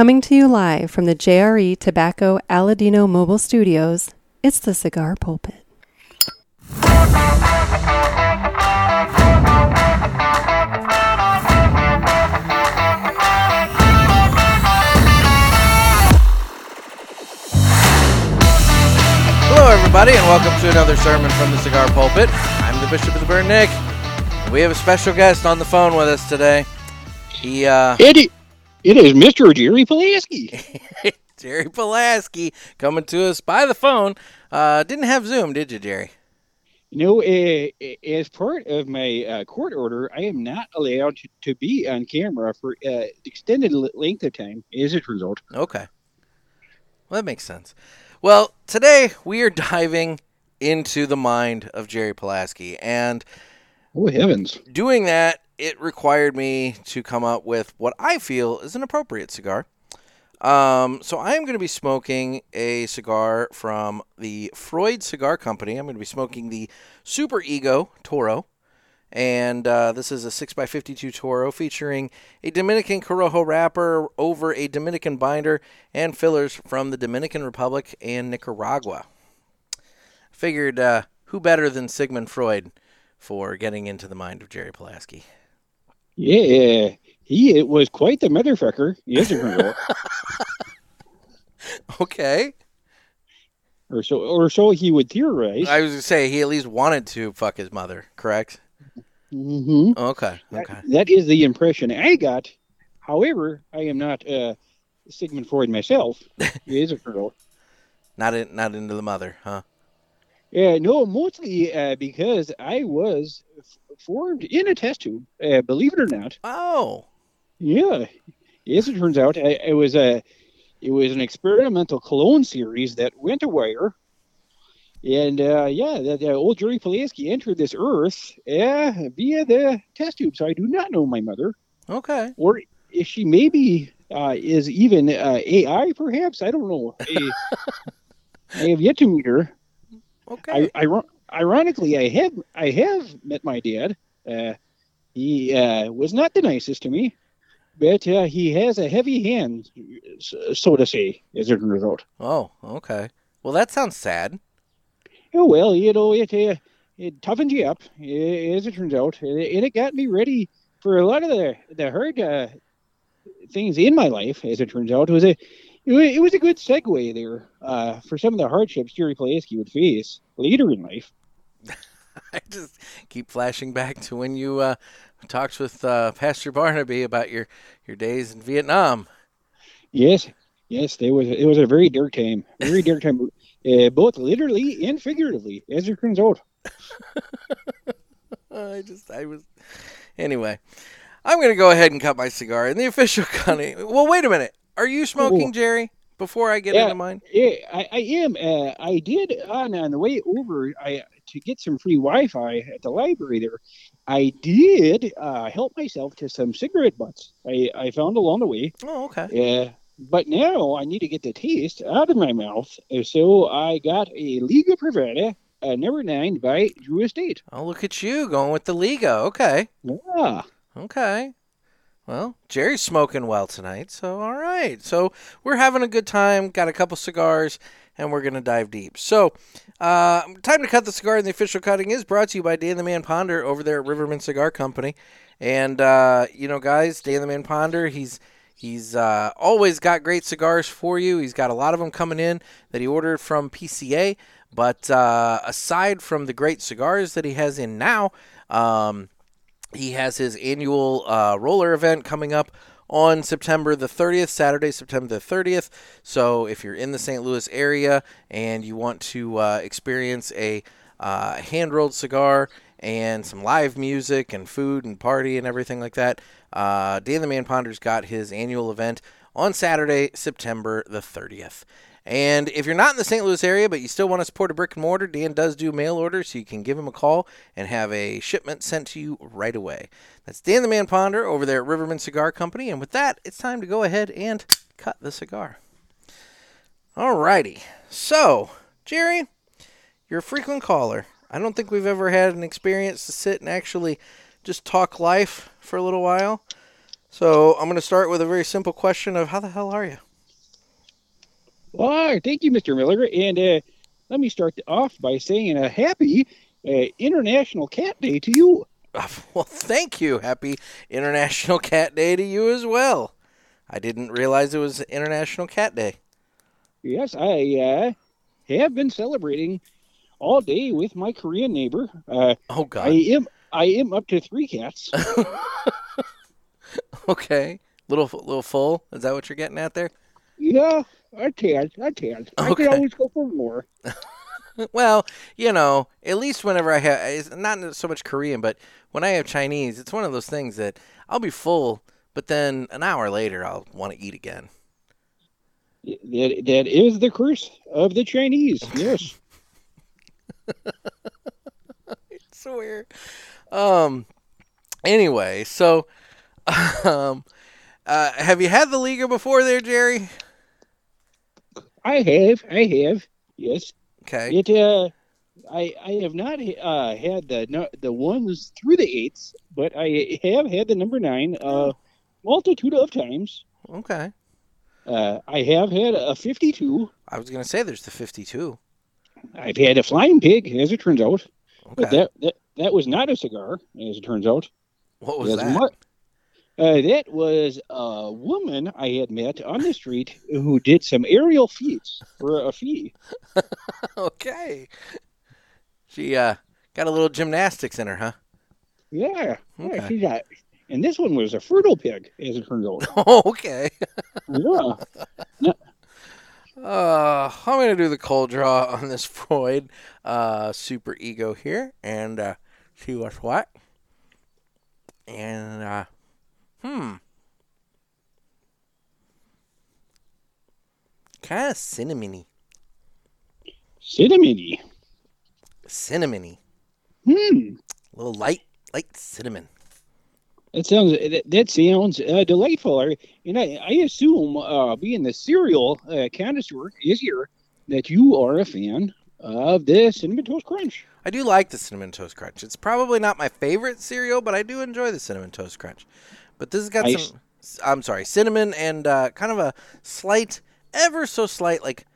Coming to you live from the JRE Tobacco Aladino Mobile Studios, it's the Cigar Pulpit. Hello, everybody, and welcome to another sermon from the Cigar Pulpit. I'm the Bishop of the Burn, Nick. We have a special guest on the phone with us today. He, uh, It, i- it is Mr. Jerry Polaski. Jerry Polaski, coming to us by the phone. Uh, didn't have Zoom, did you, Jerry? You know, uh, as part of my uh, court order, I am not allowed to, to be on camera for uh, extended length of time, as it turns out. Okay. Well, that makes sense. Well, today we are diving into the mind of Jerry Polaski, and Oh, heavens. doing that, it required me to come up with what I feel is an appropriate cigar. Um, so I am going to be smoking a cigar from the Freud Cigar Company. I'm going to be smoking the Super Ego Toro. And uh, this is a 6x52 Toro featuring a Dominican Corojo wrapper over a Dominican binder and fillers from the Dominican Republic and Nicaragua. Figured uh, who better than Sigmund Freud for getting into the mind of Jerry Polaski? Yeah, he it was quite the motherfucker, it turns out. Okay. or so, or so he would theorize. I was going to say he at least wanted to fuck his mother, correct? Mm-hmm. Okay. Okay. that is the impression I got. However, I am not uh, Sigmund Freud myself, He is a out. Not in, not into the mother, huh? Yeah, no, mostly uh, because I was f- formed in a test tube. Uh, believe it or not. Oh. Yeah, as it turns out, I, it was a it was an experimental cologne series that went to wire. And uh, yeah, the, the old Jerry Polaski entered this earth uh, via the test tube. So I do not know my mother, Okay. or if she maybe uh, is even uh, AI, perhaps. I don't know. I, I have yet to meet her. Okay. I, iron- ironically, I have I have met my dad. Uh, he uh, was not the nicest to me, but uh, he has a heavy hand, so to say, as a result. oh, okay. Well, that sounds sad. Oh well, you know it. Uh, it toughened you up, as it turns out, and it, and it got me ready for a lot of the the hard uh, things in my life. As it turns out, it was a it it was a good segue there uh, for some of the hardships Jerry Polaski would face later in life. I just keep flashing back to when you uh, talked with uh, Pastor Barnaby about your, your days in Vietnam. Yes, yes, there was it was a very dark time, very dark time, uh, both literally and figuratively, as it turns out. I just, I was. Anyway, I'm going to go ahead and cut my cigar. And the official cutting. Well, wait a minute. Are you smoking, Oh. Jerry? Before I get Yeah. into mine? Yeah, I, I am. Uh, I did on on the way over. I to get some free Wi-Fi at the library there. I did uh, help myself to some cigarette butts. I, I found along the way. Oh, okay. Uh, but now I need to get the taste out of my mouth. Uh, So I got a Liga Privada, uh, number nine by Drew Estate. Oh, look at you going with the Liga. Okay. Yeah. Okay. Well, Jerry's smoking well tonight, so all right. So we're having a good time. Got a couple cigars, and we're gonna dive deep. So, uh, time to cut the cigar. And the official cutting is brought to you by Dan the Man Ponder over there at Rivermen Cigar Company. And uh, you know, guys, Dan the Man Ponder, he's he's uh, always got great cigars for you. He's got a lot of them coming in that he ordered from PCA. But uh, aside from the great cigars that he has in now, um, he has his annual uh, roller event coming up on September the 30th, Saturday, September the 30th. So if you're in the St. Louis area and you want to uh, experience a uh, hand rolled cigar and some live music and food and party and everything like that, uh, Dan the Man Ponder's got his annual event on Saturday, September the 30th. And if you're not in the St. Louis area, but you still want to support a brick and mortar, Dan does do mail order, so you can give him a call and have a shipment sent to you right away. That's Dan the Man Ponder over there at Rivermen Cigar Company. And with that, it's time to go ahead and cut the cigar. Alrighty. So, Jerry, you're a frequent caller. I don't think we've ever had an experience to sit and actually just talk life for a little while. So I'm going to start with a very simple question of how the hell are you? Well, thank you, Mr. Miller. And uh, let me start off by saying a happy uh, International Cat Day to you. Well, thank you. Happy International Cat Day to you as well. I didn't realize it was International Cat Day. Yes, I uh, have been celebrating all day with my Korean neighbor. Uh, Oh I am I am up to three cats. okay. Little little full. Is that what you're getting at there? yeah, I can. I can. I Okay. can always go for more. Well, you know, at least whenever I have, it's not so much Korean, but when I have Chinese, it's one of those things that I'll be full, but then an hour later I'll want to eat again. That that is the curse of the Chinese. Yes. swear. Um. Anyway, so, um, uh, have you had the Liga before, there, Jerry? I have. I have. Yes. Okay. It. Uh, I I have not uh, had the no, the ones through the eights, but I have had the number nine uh, multitude of times. Okay. Uh, I have had a fifty-two. I was gonna say there's the 52. I've had a flying pig, as it turns out. But Okay. that, that that was not a cigar, as it turns out. what was Yes, that? mu- Uh, that was a woman I had met on the street who did some aerial feats for a fee. okay. She uh got a little gymnastics in her, huh? Yeah, Okay. yeah, she got. And this one was a fertile pig, as it turns out. okay. yeah, Uh, I'm gonna do the cold draw on this Freud uh, super ego here and uh, see what's what. And uh, hmm, kind of cinnamony, cinnamony. cinnamony, Hmm, a little light, light cinnamon. that sounds that, that sounds uh, delightful. I- And I, I assume, uh, being the cereal uh, connoisseur is here, that you are a fan of the cinnamon toast crunch. I do like the cinnamon toast crunch. It's probably not my favorite cereal, but I do enjoy the cinnamon toast crunch. But this has got I some. I'm sorry, cinnamon and uh, kind of a slight, ever so slight, like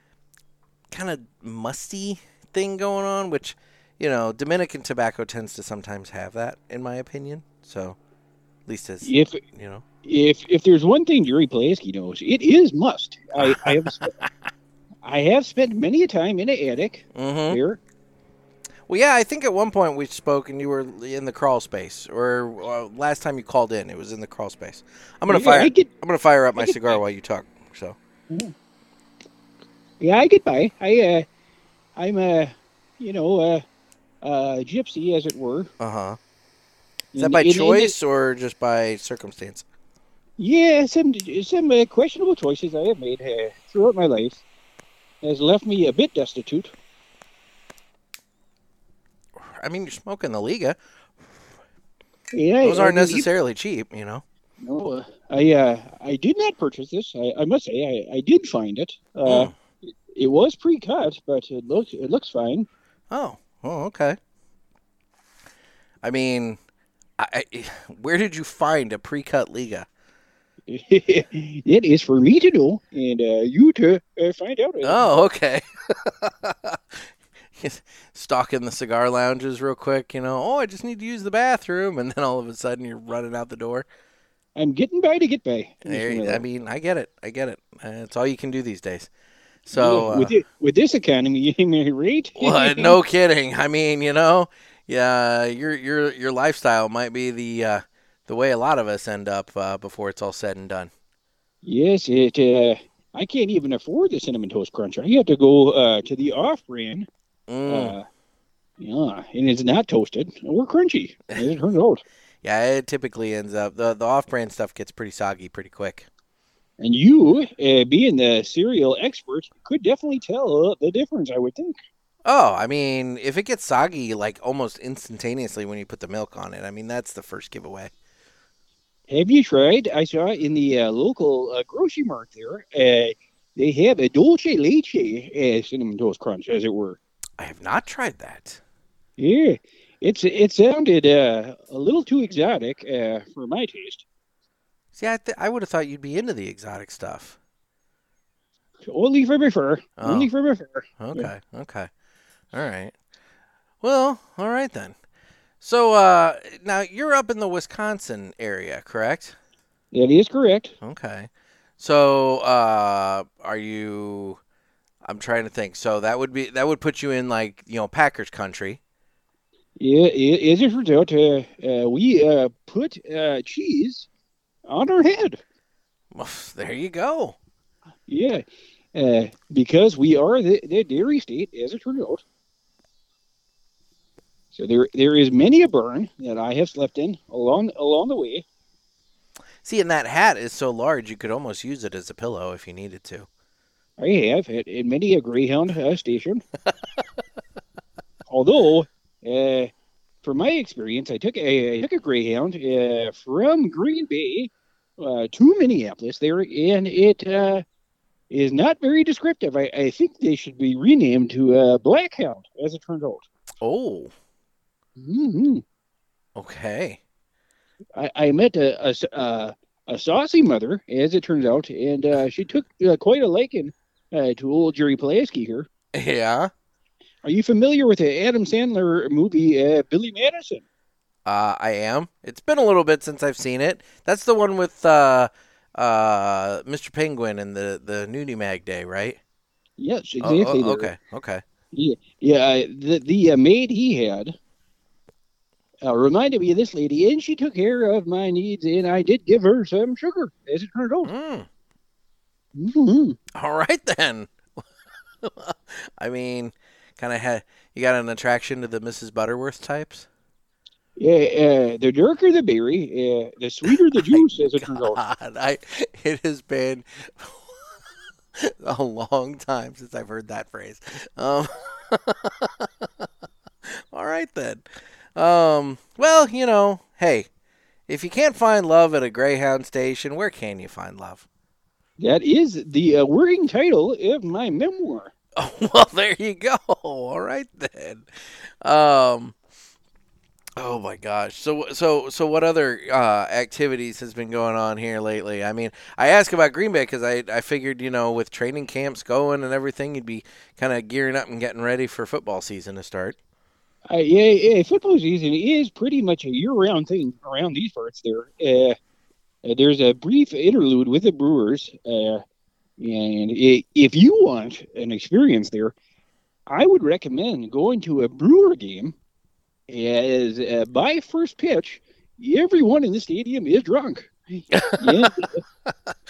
kind of musty thing going on, which you know Dominican tobacco tends to sometimes have that, in my opinion. So, at least as If you know, if if there's one thing Jerry Polaski knows, it is must. I, I have spent, I have spent many a time in an attic hmm there. Well, yeah, I think at one point we spoke and you were in the crawl space, or uh, last time you called in, it was in the crawl space. I'm gonna Yeah, fire. I get I'm gonna fire up my cigar that. while you talk. So. yeah, I get by. I uh, I'm a you know uh, uh, gypsy as it were. Uh huh. Is that by in- in choice or just by circumstance? Yeah, some some uh, questionable choices I have made uh, throughout my life has left me a bit destitute. I mean, you're smoking the Liga. Yeah, Those aren't necessarily cheap, you know. No, uh, I uh, I did not purchase this. I, I must say I, I did find it. Uh, Mm. It was pre-cut, but it looks it looks fine. Oh, oh, okay. I mean, I, I, where did you find a pre-cut Liga? it is for me to know and uh, you to uh, find out. Oh, okay. Stalking the cigar lounges real quick, you know. Oh, I just need to use the bathroom, and then all of a sudden you're running out the door. I'm getting by to get by. There, I mean, I get it. I get it. Uh, it's all you can do these days. So, Yeah, uh, with, with this economy, you may right? well, No kidding. I mean, you know, yeah, your your your lifestyle might be the uh, the way a lot of us end up uh, before it's all said and done. Yes, it. Uh, I can't even afford the cinnamon toast crunch. I have to go uh, to the off-brand. Mm. Uh, yeah, and it's not toasted or crunchy. It turns out. yeah, it typically ends up the the off-brand stuff gets pretty soggy pretty quick. And you, uh, being the cereal expert, could definitely tell the difference. I would think. Oh, I mean, if it gets soggy like almost instantaneously when you put the milk on it, I mean that's the first giveaway. Have you tried? I saw in the uh, local uh, grocery mart there. Uh, they have a dulce leche uh, cinnamon toast crunch, as it were. I have not tried that. Yeah, it's it sounded uh, a little too exotic uh, for my taste. See, I th- I would have thought you'd be into the exotic stuff. Only for my fur. Oh. Only for my fur. Okay. Okay. All right. Well, all right then. So uh, now you're up in the Wisconsin area, correct? That is correct. Okay. So uh, are you? I'm trying to think. So that would be that would put you in like you know Packers country. Yeah, as it turns out, uh, uh, we uh, put uh, cheese on our head. Well, there you go. Yeah, uh, because we are the, the dairy state, as it turns out. So there, there is many a burn that I have slept in along along the way. See, and that hat is so large you could almost use it as a pillow if you needed to. I have at, many a Greyhound uh, station. Although, uh, from my experience, I took a I took a Greyhound uh, from Green Bay uh, to Minneapolis there, and it uh, is not very descriptive. I, I think they should be renamed to uh, Blackhound, as it turns out. Oh, hmm okay. I, I met a, a a saucy mother, as it turns out, and uh, she took uh, quite a liking uh, to old Jerry Polaski here. Yeah. Are you familiar with the Adam Sandler movie uh, Billy Madison? Uh, I am. It's been a little bit since I've seen it. That's the one with uh, uh, Mr. Penguin and the the nudie mag day, right? Yes, Oh, exactly. oh, there. okay. Okay. Yeah, yeah. The the uh, maid he had uh, reminded me of this lady, and she took care of my needs, and I did give her some sugar, as it turned out. Mm. Hmm All right then. I mean, kind of had you got an attraction to the Mrs. Butterworth types. Yeah, uh, the darker the berry, uh, the sweeter the juice, as it turns out. I it has been a long time since I've heard that phrase. Um, all right then. Um, well, you know, hey, if you can't find love at a Greyhound station, where can you find love? That is the uh, working title of my memoir. Oh, well, there you go. All right then. Um. Oh my gosh. So so so what other uh, activities has been going on here lately? I mean, I ask about Green Bay because I I figured you know with training camps going and everything, you'd be kind of gearing up and getting ready for football season to start. Uh, yeah, yeah, football season is pretty much a year-round thing around these parts. There, uh, uh, there's a brief interlude with the Brewers, uh, and i if you want an experience there, I would recommend going to a Brewer game. As uh, by first pitch, everyone in the stadium is drunk. Yeah,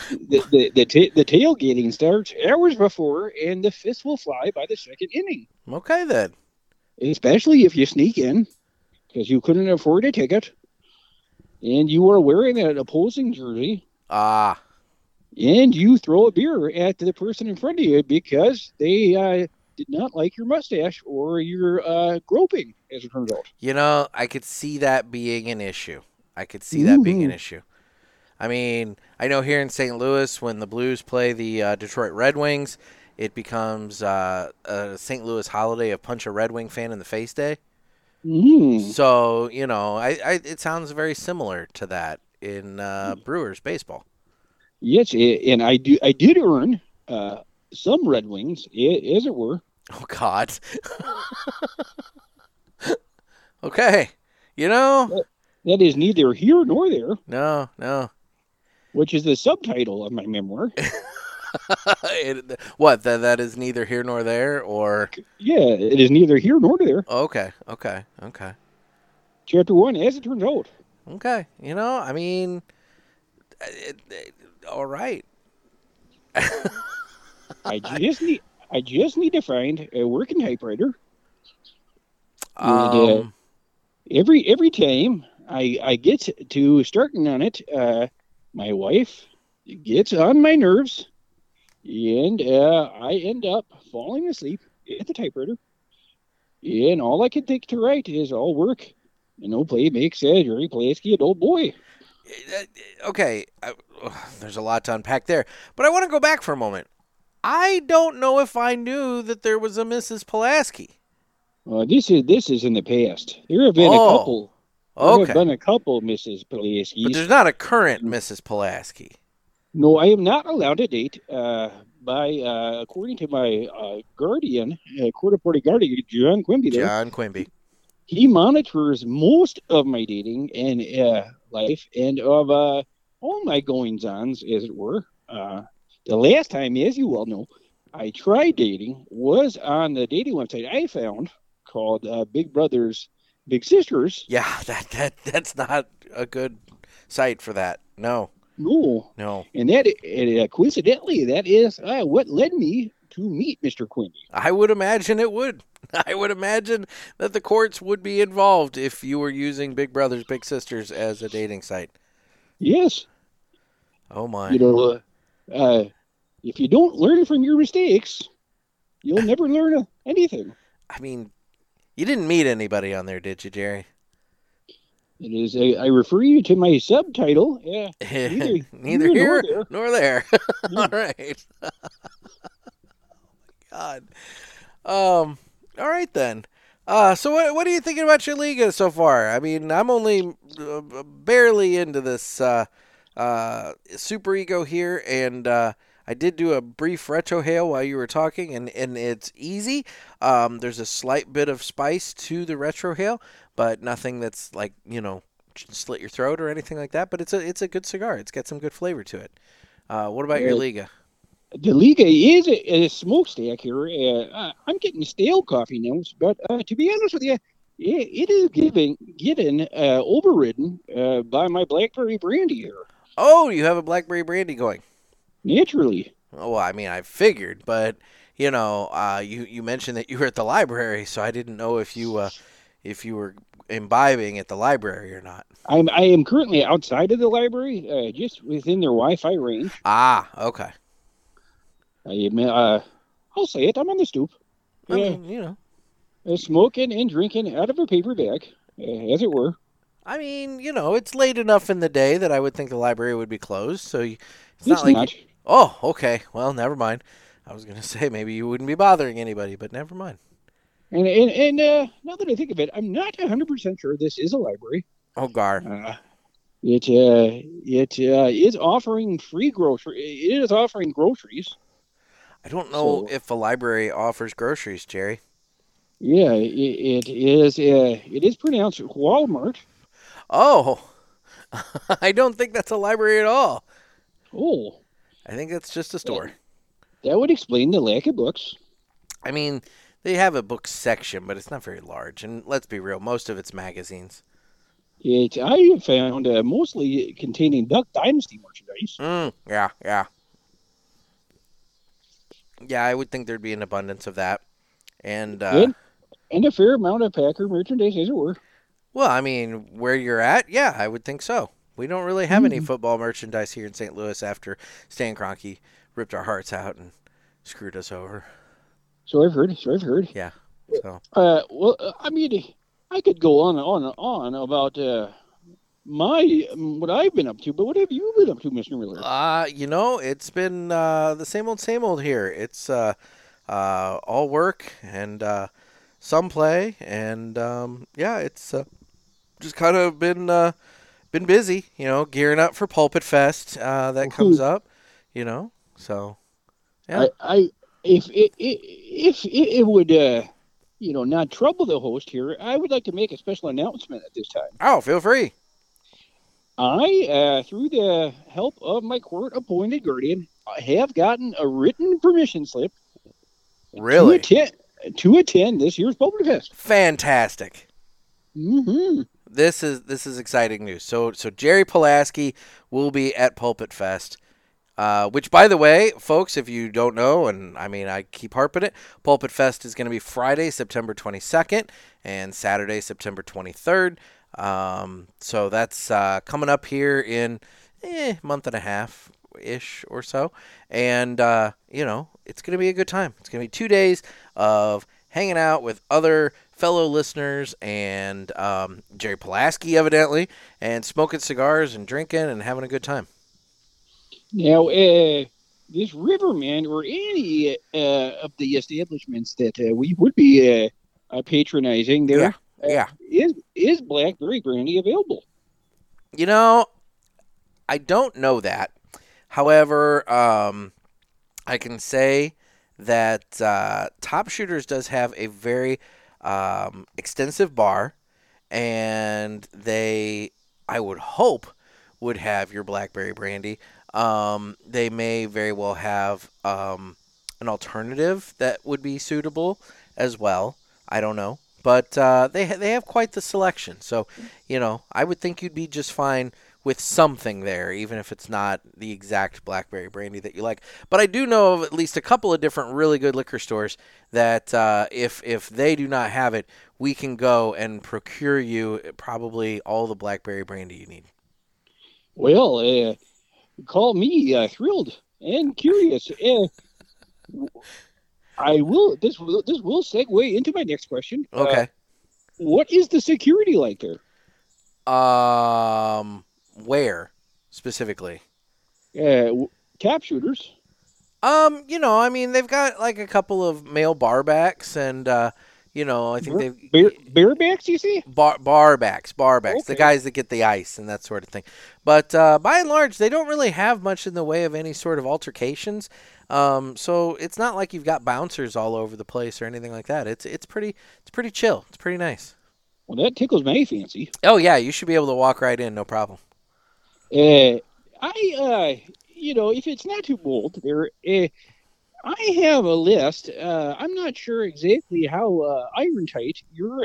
the the the, ta- the tailgating starts hours before, and the fist will fly by the second inning Okay then. especially if you sneak in because you couldn't afford a ticket and you are wearing an opposing jersey Ah, and you throw a beer at the person in front of you because they uh, did not like your mustache or your uh, groping, as it turns out. you know, I could see that being an issue. I could see that being an Mhm. issue. I mean, I know here in St. Louis, when the Blues play the uh, Detroit Red Wings, it becomes uh, a St. Louis holiday of punch a Red Wing fan in the face day. Mm. So you know, I, I it sounds very similar to that in uh, Brewers baseball. Yes, and I do. I did earn uh, some Red Wings, as it were. Oh God. okay, you know, That is neither here nor there, no, no. which is the subtitle of my memoir. it, what that that is neither here nor there, or yeah, it is neither here nor there. okay, okay, okay. Chapter one, as it turns out. Okay, you know, I mean, it, it, all right. I just need I just need to find a working typewriter. And, uh, Um, Every every time I I get to starting on it, uh, my wife gets on my nerves, and uh, I end up falling asleep at the typewriter. And all I can think to write is all work. And no play makes Jerry Polaski an old boy. uh, okay, I, there's a lot to unpack there, but I want to go back for a moment. I don't know if I knew that there was a Mrs. Polaski. Uh, this is this is in the past. There have been Oh. a couple. There Okay. have been a couple Mrs. Polaski. But there's not a current Mrs. Polaski. No, I am not allowed to date. Uh, by uh, according to my uh, guardian, uh, court appointed guardian, John Quimby, there, John Quimby. he monitors most of my dating and uh, life and of uh, all my goings ons, as it were. Uh, the last time, as you all know, I tried dating was on the dating website I found called uh, Big Brothers Big Sisters. Yeah, that that that's not a good site for that. No, No, no. and that and, uh, coincidentally, that is uh, what led me to meet Mr. Quimby. I would imagine it would. I would imagine that the courts would be involved if you were using Big Brothers Big Sisters as a dating site. Yes, Oh my. you know, uh, uh, if you don't learn from your mistakes, you'll never learn anything. I mean, you didn't meet anybody on there, did you, Jerry? It is. A, I refer you to my subtitle. Yeah. Neither, neither here nor nor there. All right. oh my God. Um. All right then. Uh. So what what are you thinking about your Liga so far? I mean, I'm only uh, barely into this uh, uh, super ego here, and uh, I did do a brief retrohale while you were talking, and, and it's easy. Um, there's a slight bit of spice to the retrohale, but nothing that's like you know slit your throat or anything like that. But it's a it's a good cigar. It's got some good flavor to it. Uh, what about your Liga? The Liga is a, a smokestack here. Uh, I'm getting stale coffee notes, but uh, to be honest with you, it, it is giving getting uh, overridden uh, by my blackberry brandy here. Oh, you have a blackberry brandy going. Naturally. Oh, well, I mean, I figured, but you know, uh, you you mentioned that you were at the library, so I didn't know if you uh, if you were imbibing at the library or not. I'm I am currently outside of the library, uh, just within their Wi-Fi range. Ah, okay. I am, uh, I'll say it. I'm on the stoop, I Yeah. mean, you know, uh, smoking and drinking out of a paper bag, uh, as it were. I mean, you know, it's late enough in the day that I would think the library would be closed. So you, it's, It's not like. not. Oh, okay. Well, never mind. I was gonna say maybe you wouldn't be bothering anybody, but never mind. And and, and uh, now that I think of it, I'm not 100 percent sure this is a library. Oh, Gar. Uh, it uh, it uh, is offering free grocery. It is offering groceries. I don't know So- if a library offers groceries, Jerry. Yeah, it, it is. Uh, it is pronounced Walmart. Oh, I don't think that's a library at all. Oh, I think that's just a store. that would explain the lack of books. I mean, they have a book section, but it's not very large. And let's be real, most of it's magazines. It I found uh, mostly containing Duck Dynasty merchandise. Mm, yeah, yeah. Yeah, I would think there'd be an abundance of that. And, uh, and, and a fair amount of Packer merchandise, as it were. well, I mean, where you're at, yeah, I would think so. We don't really have any Mm. football merchandise here in St. Louis after Stan Kroenke ripped our hearts out and screwed us over. So I've heard. So I've heard. Yeah. So, Uh, well, I mean, I could go on and on and on about uh, my what I've been up to, but what have you been up to, Mister Miller? Uh, you know, it's been uh, the same old, same old here. It's uh, uh, all work and uh, some play, and um, yeah, it's uh, just kind of been uh, been busy. You know, gearing up for Pulpit Fest uh, that comes up. You know, so yeah. I, I if it if it, it would uh, you know not trouble the host here, I would like to make a special announcement at this time. oh, feel free. I, uh, through the help of my court-appointed guardian, I have gotten a written permission slip Really to attend, to attend this year's Pulpit Fest. fantastic. Mm-hmm. This is this is exciting news. So so Jerry Polaski will be at Pulpit Fest. Uh, which, by the way, folks, if you don't know, and I mean, I keep harping it, Pulpit Fest is going to be Friday, September 22nd, and Saturday, September 23rd. Um, so that's uh, coming up here in eh, month and a half ish or so, and uh, you know, it's going to be a good time. It's going to be two days of hanging out with other fellow listeners and um, Jerry Polaski, evidently, and smoking cigars and drinking and having a good time. Now, uh, this Rivermen or any uh, of the establishments that uh, we would be uh, uh, patronizing there, Yeah. Is is blackberry brandy available? You know, I don't know that. However, um, I can say that uh, Top Shooters does have a very um, extensive bar, and they, I would hope, would have your blackberry brandy. Um, they may very well have um, an alternative that would be suitable as well. I don't know, but uh, they ha- they have quite the selection. So, you know, I would think you'd be just fine with something there, even if it's not the exact blackberry brandy that you like. But I do know of at least a couple of different really good liquor stores that uh, if if they do not have it, we can go and procure you probably all the blackberry brandy you need. Well, uh, call me uh, thrilled and curious. Uh, I will. This will this will segue into my next question. Uh, Okay. what is the security like there? Um, where specifically? Uh, w- tap shooters. Um, you know, I mean, they've got like a couple of male barbacks, and uh, you know, I think they've bear, barebacks, you see? bar barbacks, barbacks, the guys that get the ice and that sort of thing. But uh, by and large, they don't really have much in the way of any sort of altercations. Um, so it's not like you've got bouncers all over the place or anything like that. It's it's pretty it's pretty chill. It's pretty nice. Well, that tickles my fancy. Oh yeah, you should be able to walk right in, no problem. Uh, I, uh, you know, if it's not too bold, there, uh, I have a list. Uh, I'm not sure exactly how uh, iron tight your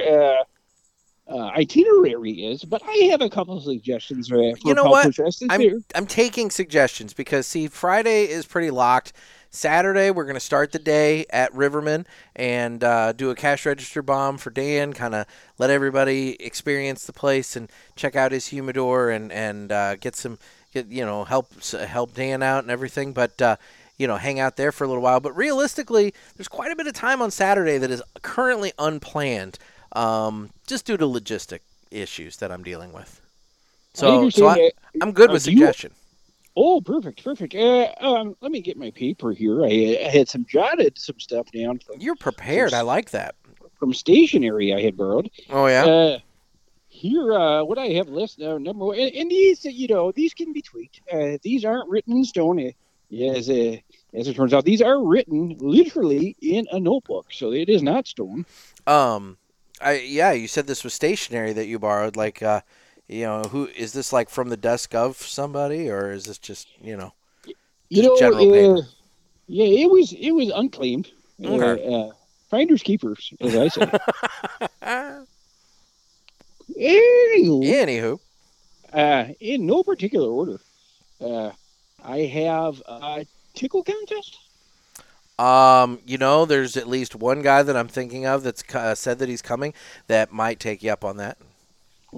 uh, itinerary is, but I have a couple of suggestions for You know what? I'm. I'm taking suggestions because see, Friday is pretty locked. Saturday we're gonna start the day at Rivermen and uh, do a cash register bomb for Dan. Kind of let everybody experience the place and check out his humidor and and uh, get some get you know help help Dan out and everything. But uh, you know hang out there for a little while. But realistically, there's quite a bit of time on Saturday that is currently unplanned, um, just due to logistic issues that I'm dealing with. So so I. I'm good Uh, with do you- suggestion. Oh, perfect, perfect. Uh, um, let me get my paper here. I, I had some jotted some stuff down from, You're prepared. I like that. from stationery I had borrowed. Oh yeah. Uh, here, uh, what I have listed uh, number one, and, and these, you know, these can be tweaked. Uh, these aren't written in stone. Uh, as uh, as it turns out, these are written literally in a notebook, so it is not stone. Um, I yeah. You said this was stationary that you borrowed. Like, uh, you know, who is this? Like from the desk of somebody, or is this just you know? You Just know, general uh, paper. yeah, it was it was unclaimed. Okay. Uh, uh, finders keepers, as I say. Anywho, Anywho, uh, in no particular order, uh, I have a tickle contest. Um, you know, there's at least one guy that I'm thinking of that's uh, said that he's coming that might take you up on that.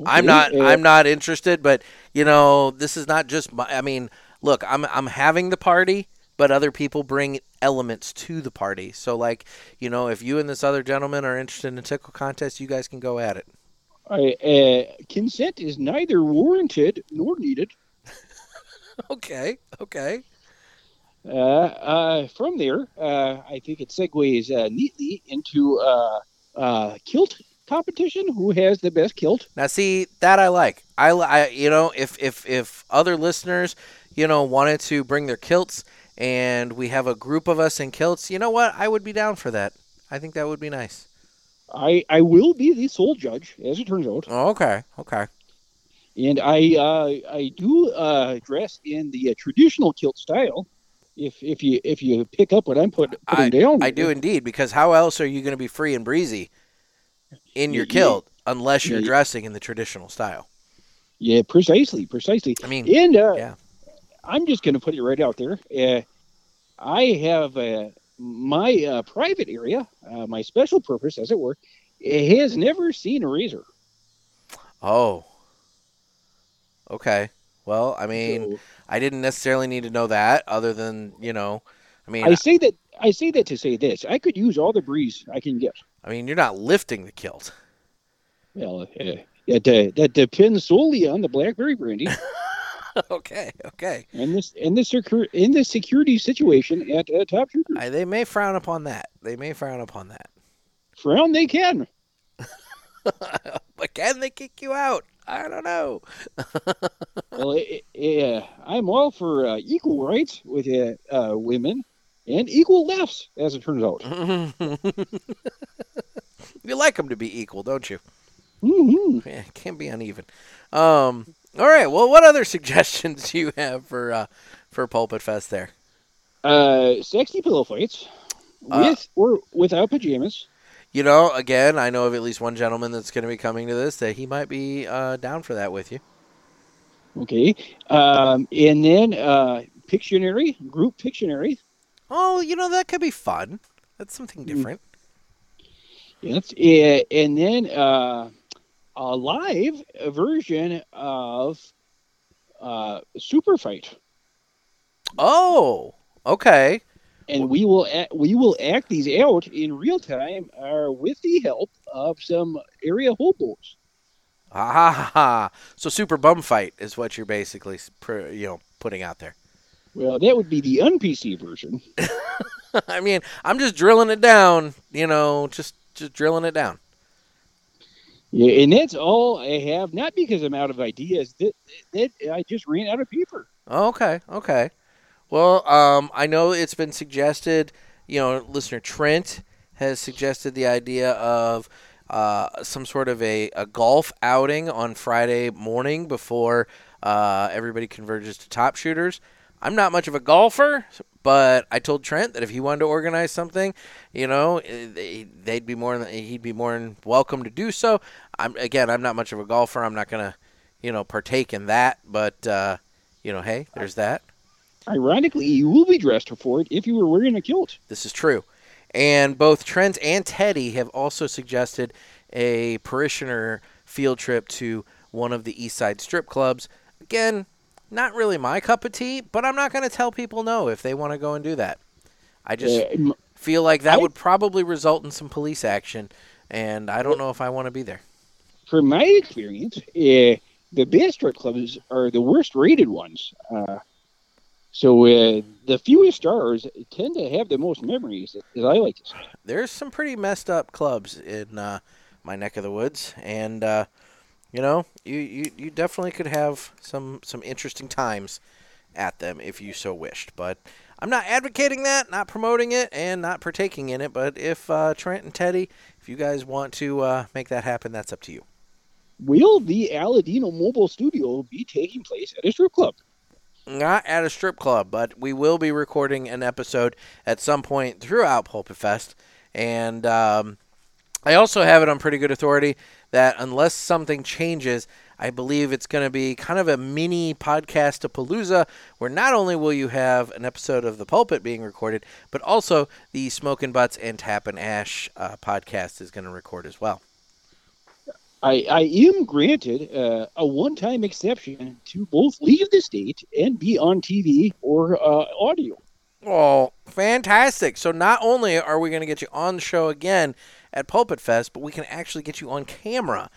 I'm not. uh, I'm not interested, but you know, this is not just my. I mean, look, I'm I'm having the party, but other people bring elements to the party. So, like, you know, if you and this other gentleman are interested in a tickle contest, you guys can go at it. I, uh, consent is neither warranted nor needed. Okay. Okay. Uh, uh, from there, uh, I think it segues uh, neatly into uh, uh, kilt competition. Who has the best kilt? Now, see that I like. I, I you know, if if if other listeners, you know, wanted to bring their kilts, and we have a group of us in kilts, you know what? I would be down for that. I think that would be nice. I, I will be the sole judge, as it turns out, Oh, okay. Okay. and I uh, I do uh, dress in the uh, traditional kilt style. If if you if you pick up what I'm put, putting down, I do indeed, because how else are you going to be free and breezy in your Yeah, kilt unless you're yeah. dressing in the traditional style? Yeah, precisely, precisely. I mean, And uh, yeah. I'm just going to put it right out there. Uh, I have uh, my uh, private area, uh, my special purpose, as it were, it has never seen a razor. oh, okay. Well, I mean, So I didn't necessarily need to know that, other than you know, I mean, I say that I say that to say this: I could use all the breeze I can get. I mean, you're not lifting the kilt. Well, uh, that uh, that depends solely on the blackberry brandy okay, okay. and this and secur- in the security situation at uh, Top Shooter. I, they may frown upon that. They may frown upon that. Frown they can. but can they kick you out? I don't know. well, it, it, uh, I'm all for uh, equal rights with uh, uh, women and equal lefts, as it turns out. you like them to be equal, don't you? Mm-hmm. Yeah, can't be uneven. Um, all right. Well, what other suggestions do you have for uh, for Pulpit Fest there? Uh, sexy pillow fights with or without pajamas. You know, again, I know of at least one gentleman that's going to be coming to this that he might be uh, down for that with you. Okay. Um, and then uh, Pictionary, group Pictionary. Oh, you know that could be fun. That's something different. Yes. Uh, and then uh, a live version of uh, Super Fight. Oh, okay. And we will act, we will act these out in real time uh, with the help of some area hobos. Ha. So super bum fight is what you're basically you know putting out there. Well, that would be the un-PC version. I mean, I'm just drilling it down. You know, just just drilling it down. Yeah, and that's all I have. Not because I'm out of ideas. That, that I just ran out of paper. Okay, okay. Well, um, I know it's been suggested. You know, listener Trent has suggested the idea of uh, some sort of a, a golf outing on Friday morning before uh, everybody converges to top shooters. I'm not much of a golfer, but I told Trent that if he wanted to organize something, you know, eh, they- they'd be more than he'd be more than welcome to do so. I'm again, I'm not much of a golfer. I'm not gonna, you know, partake in that. But uh, you know, hey, there's that. Ironically, you will be dressed for it if you were wearing a kilt. This is true. And both Trent and Teddy have also suggested a parishioner field trip to one of the East Side strip clubs. Again, not really my cup of tea, but I'm not going to tell people no if they want to go and do that. I just Uh, feel like that I- would probably result in some police action, and I don't know if I want to be there. from my experience, uh, the best strip clubs are the worst rated ones. Uh, so uh, the fewest stars tend to have the most memories, as I like to say. There's some pretty messed up clubs in uh, my neck of the woods, and uh, you know, you, you, you definitely could have some some interesting times at them if you so wished. But I'm not advocating that, not promoting it, and not partaking in it. But if uh, Trent and Teddy, if you guys want to uh, make that happen, that's up to you. Will the Aladino Mobile Studio be taking place at a strip club? Not at a strip club, but we will be recording an episode at some point throughout Pulpit Fest. And um, I also have it on pretty good authority that unless something changes, I believe it's going to be kind of a mini podcast of Palooza, where not only will you have an episode of The Pulpit being recorded, but also the Smoking Butts and Tap and Ash uh, podcast is going to record as well. I, I am granted uh, a one-time exception to both leave the state and be on TV or uh, audio. Oh, fantastic. So not only are we going to get you on the show again at Pulpit Fest, but we can actually get you on camera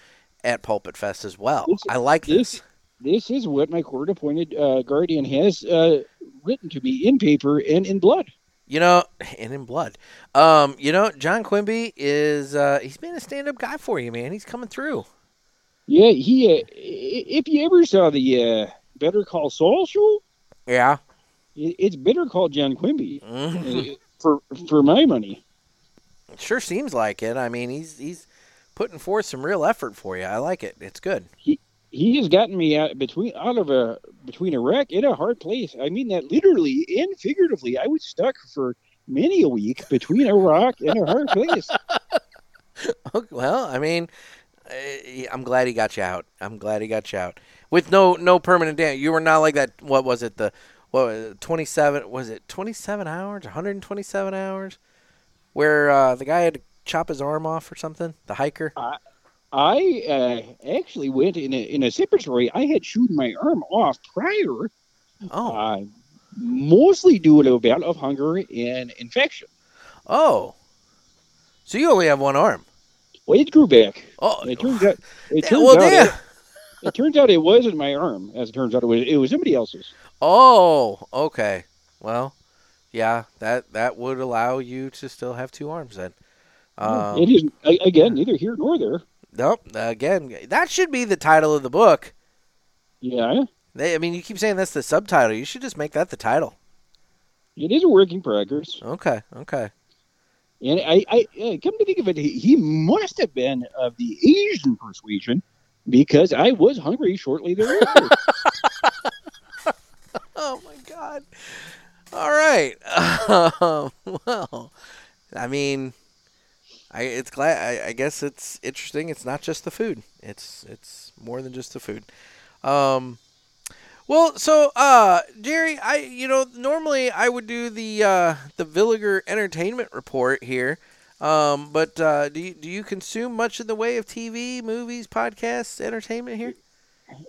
at Pulpit Fest as well. This- I like this. this- This is what my court-appointed uh, guardian has uh, written to me in paper and in blood. You know, and in blood. Um, you know, John Quimby is uh he's been a stand-up guy for you, man. He's coming through. Yeah, he. Uh, if you ever saw the uh, Better Call Saul show, Yeah. it's Better Call John Quimby Mhm. uh, for for my money. Sure seems like it. I mean, he's he's putting forth some real effort for you. I like it. It's good. He has gotten me out between out of a between a wreck in a hard place. I mean that literally and figuratively. I was stuck for many a week between a rock and a hard place. Well, I mean, eh, I'm glad he got you out. I'm glad he got you out with no no permanent damage. You were not like that. What was it? The what was it, 27? Was it 27 hours? 127 hours? Where uh, the guy had to chop his arm off or something? The hiker. I uh, actually went in a in a separate story. I had chewed my arm off prior, Oh, uh, mostly due to a bout of hunger and infection. oh. So you only have one arm. Well, it grew back. Oh, It turns out. It turns well, out. damn. It, it turns out it wasn't my arm. As it turns out, it was it was somebody else's. Oh, okay. Well, yeah, that that would allow you to still have two arms then. Um, it a- again neither here nor there. Nope. Again, that should be the title of the book. Yeah, They, I mean, you keep saying that's the subtitle. You should just make that the title. it is a work in progress. Okay. Okay. And I, I uh, come to think of it, he, he must have been of the Asian persuasion because I was hungry shortly thereafter. Oh my God. All right. Um, well, I mean, I it's glad. I, I guess it's interesting. It's not just the food. It's it's more than just the food. Um. Well, so uh, Jerry, I you know normally I would do the uh, the Villiger Entertainment Report here, um, but uh, do you, do you consume much in the way of TV, movies, podcasts, entertainment here?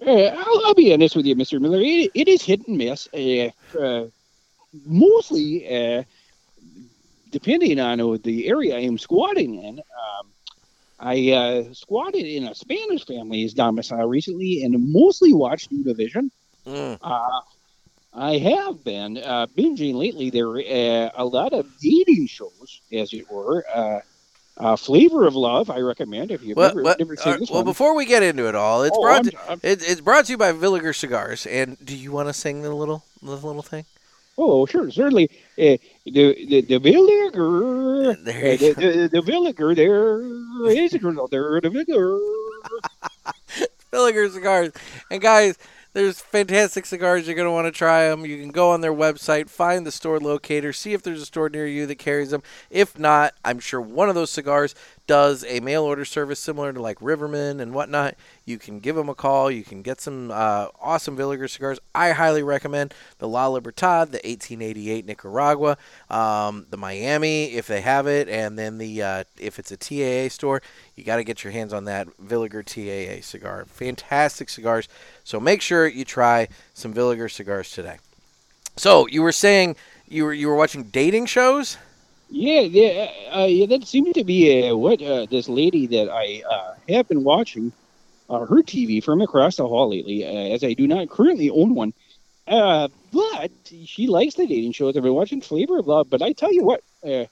Uh, I'll, I'll be honest with you, Mr. Miller. It, it is hit and miss. Uh, uh, mostly, depending on the area I am squatting in. Um, I uh, squatted in a Spanish family's domicile recently and mostly watched Univision. Mm. Uh, I have been uh, binging lately. There are uh, a lot of dating shows, as it were. Uh, uh, Flavor of Love, I recommend if you've Well, never, well, never seen uh, this well, one. before we get into it all, it's Oh, brought I'm- to, I'm- it, it's brought to you by Villiger Cigars. And do you want to sing the little the little thing? Oh, sure, certainly. Uh, the the the villager, There you uh, the, the, the villager there is a journal there. The villager. Villiger Cigars. And guys, there's fantastic cigars. You're going to want to try them. You can go on their website, find the store locator, see if there's a store near you that carries them. If not, I'm sure one of those cigars does a mail order service similar to like Rivermen and whatnot. You can give them a call. You can get some uh, awesome Villiger cigars. I highly recommend the La Libertad, the 1888 Nicaragua, um, the Miami if they have it, and then the uh, if it's a TAA store, you got to get your hands on that Villiger TAA cigar. Fantastic cigars. So make sure you try some Villiger cigars today. So you were saying you were you were watching dating shows? Yeah, yeah, uh, yeah. That seemed to be uh, what uh, this lady that I uh, have been watching uh, her TV from across the hall lately, uh, as I do not currently own one. Uh, but she likes the dating shows. I've been watching Flavor of Love, but I tell you what, uh,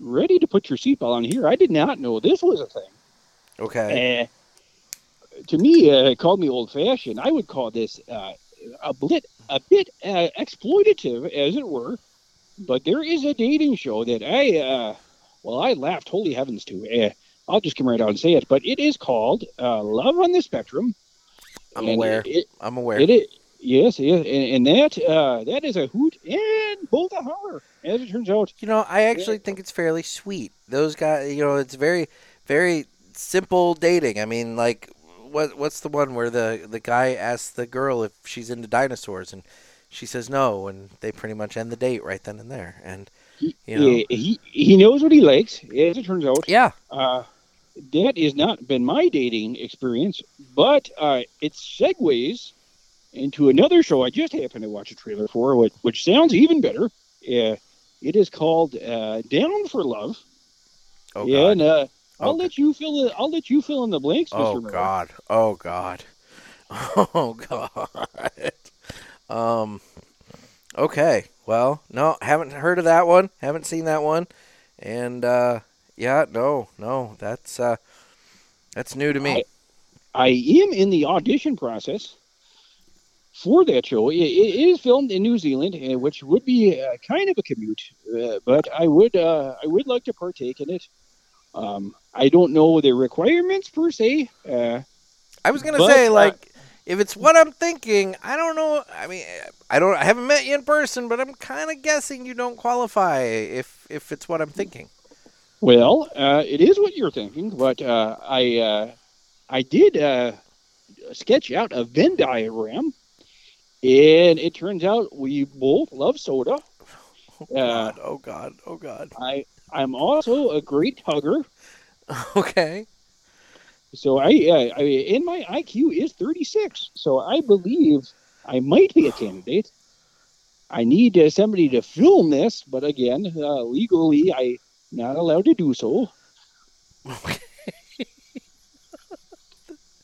ready to put your seatbelt on here. I did not know this was a thing. Okay. Uh, to me, uh, it called me old fashioned. I would call this uh, a bit, a bit uh, exploitative, as it were. But there is a dating show that I, uh, well, I laughed holy heavens to. Uh, I'll just come right out and say it. But it is called uh, Love on the Spectrum. I'm And aware. It, I'm aware. it, it, yes, yes, and, and that uh, that is a hoot and both a holler, as it turns out. You know, I actually think it's fairly sweet. Those guys, you know, it's very, very simple dating. I mean, like, what what's the one where the the guy asks the girl if she's into dinosaurs and she says no, and they pretty much end the date right then and there. And He, You know. he he knows what he likes, as it turns out. yeah, Uh, that has not been my dating experience, but uh, it segues into another show I just happened to watch a trailer for, which, which sounds even better. Uh, it is called uh, Down for Love. oh yeah, god, and uh, I'll Oh, let you fill the I'll let you fill in the blanks, Mr. oh Miller. god, oh god, oh god. Um, okay, well, no, haven't heard of that one. Haven't seen that one, and uh, yeah, no, no, that's uh, that's new to me. I am in the audition process for that show. It, it is filmed in New Zealand, uh, which would be uh, kind of a commute, uh, but I would uh, I would like to partake in it. Um, I don't know the requirements per se. Uh, I was gonna But, say like if it's what I'm thinking, I don't know. I mean, I don't. I haven't met you in person, but I'm kind of guessing you don't qualify if if it's what I'm thinking. well, uh, it is what you're thinking, but uh, I uh, I did uh, sketch out a Venn diagram, and it turns out we both love soda. Oh Uh, God! Oh God! Oh God! I I'm also a great hugger. Okay. So I, uh, I and my IQ is 36. So I believe I might be a candidate. I need uh, somebody to film this, but again, uh, legally, I'm not allowed to do so.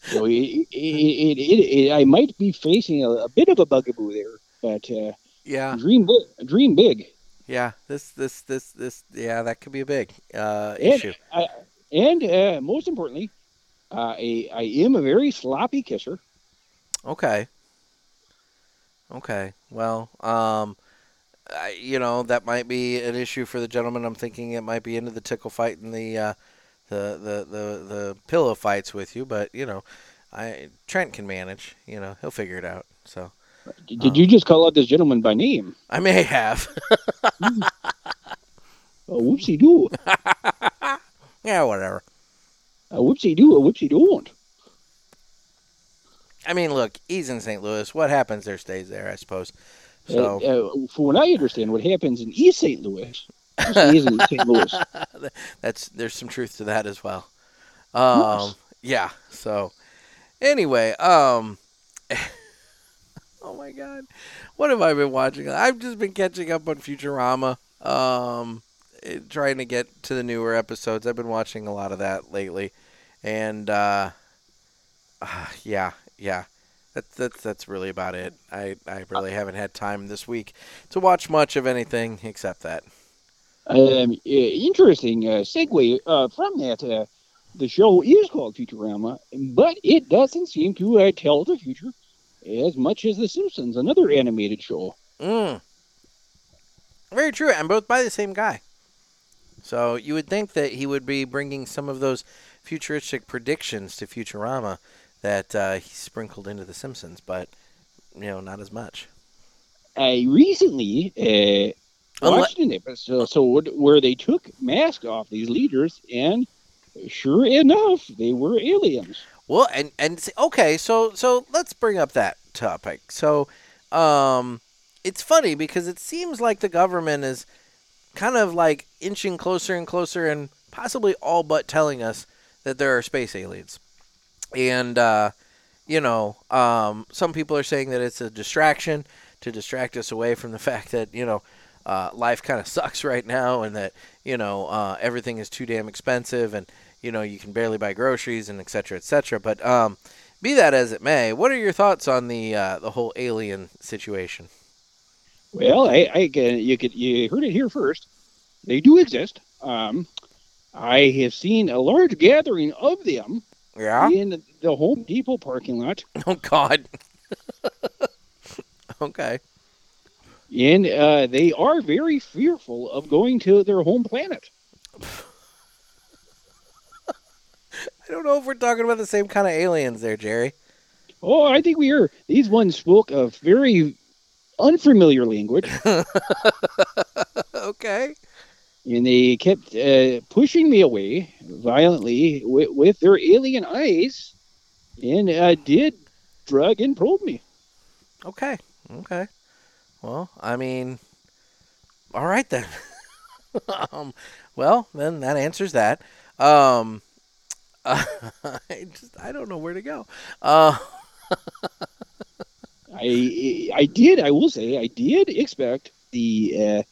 So it, it, it, it, it, I might be facing a, a bit of a bugaboo there, but uh, Yeah. dream big. Dream big. Yeah. This. This. This. This. Yeah. That could be a big uh, And, issue. I, and uh, most importantly, Uh, I, I am a very sloppy kisser. Okay. Okay. Well, um, I, you know that might be an issue for the gentleman. I'm thinking it might be into the tickle fight and the uh, the, the the the pillow fights with you, but you know, I Trent can manage. You know, he'll figure it out. So Did you just call out this gentleman by name? I may have. A whoopsie do. yeah, whatever. A whoopsie do. A whoopsie don't. I mean, look, he's in St. Louis. What happens there stays there, I suppose. So Uh, uh, for what I understand, what happens in East St. Louis stays in St. Louis. that's there's some truth to that as well. Um, yeah. So anyway, um, oh my God, what have I been watching? I've just been catching up on Futurama. Um, trying to get to the newer episodes. I've been watching a lot of that lately, and uh, uh, yeah, yeah. That's, that's that's really about it. I, I really haven't had time this week to watch much of anything except that. Um, uh, interesting uh, segue uh, from that. Uh, the show is called Futurama, but it doesn't seem to uh, tell the future as much as The Simpsons, another animated show. Mm. Very true, and both by the same guy. So you would think that he would be bringing some of those futuristic predictions to Futurama that uh, he sprinkled into The Simpsons, but you know, not as much. I recently uh, Unle- watched an episode where they took masks off these leaders, and sure enough, they were aliens. Well, and and okay, so so let's bring up that topic. So, um, it's funny because it seems like the government is kind of like inching closer and closer, and possibly all but telling us that there are space aliens. And uh, you know, um, some people are saying that it's a distraction to distract us away from the fact that you know uh, life kind of sucks right now, and that you know uh, everything is too damn expensive, and you know you can barely buy groceries, and et cetera, et cetera. But um, be that as it may, what are your thoughts on the uh, the whole alien situation? Well, I, I can, you could you heard it here first. They do exist. Um, I have seen a large gathering of them Yeah. in the Home Depot parking lot, Oh God. okay. and uh, they are very fearful of going to their home planet. I don't know if we're talking about the same kind of aliens there, Jerry. Oh, I think we are. These ones spoke a very unfamiliar language, okay. and they kept uh, pushing me away violently with, with their alien eyes, and uh, did drug and probe me. Okay. Okay. Well, I mean, all right then. um, well, then that answers that. Um, I just I don't know where to go. Uh, I I did. I will say I did expect the uh,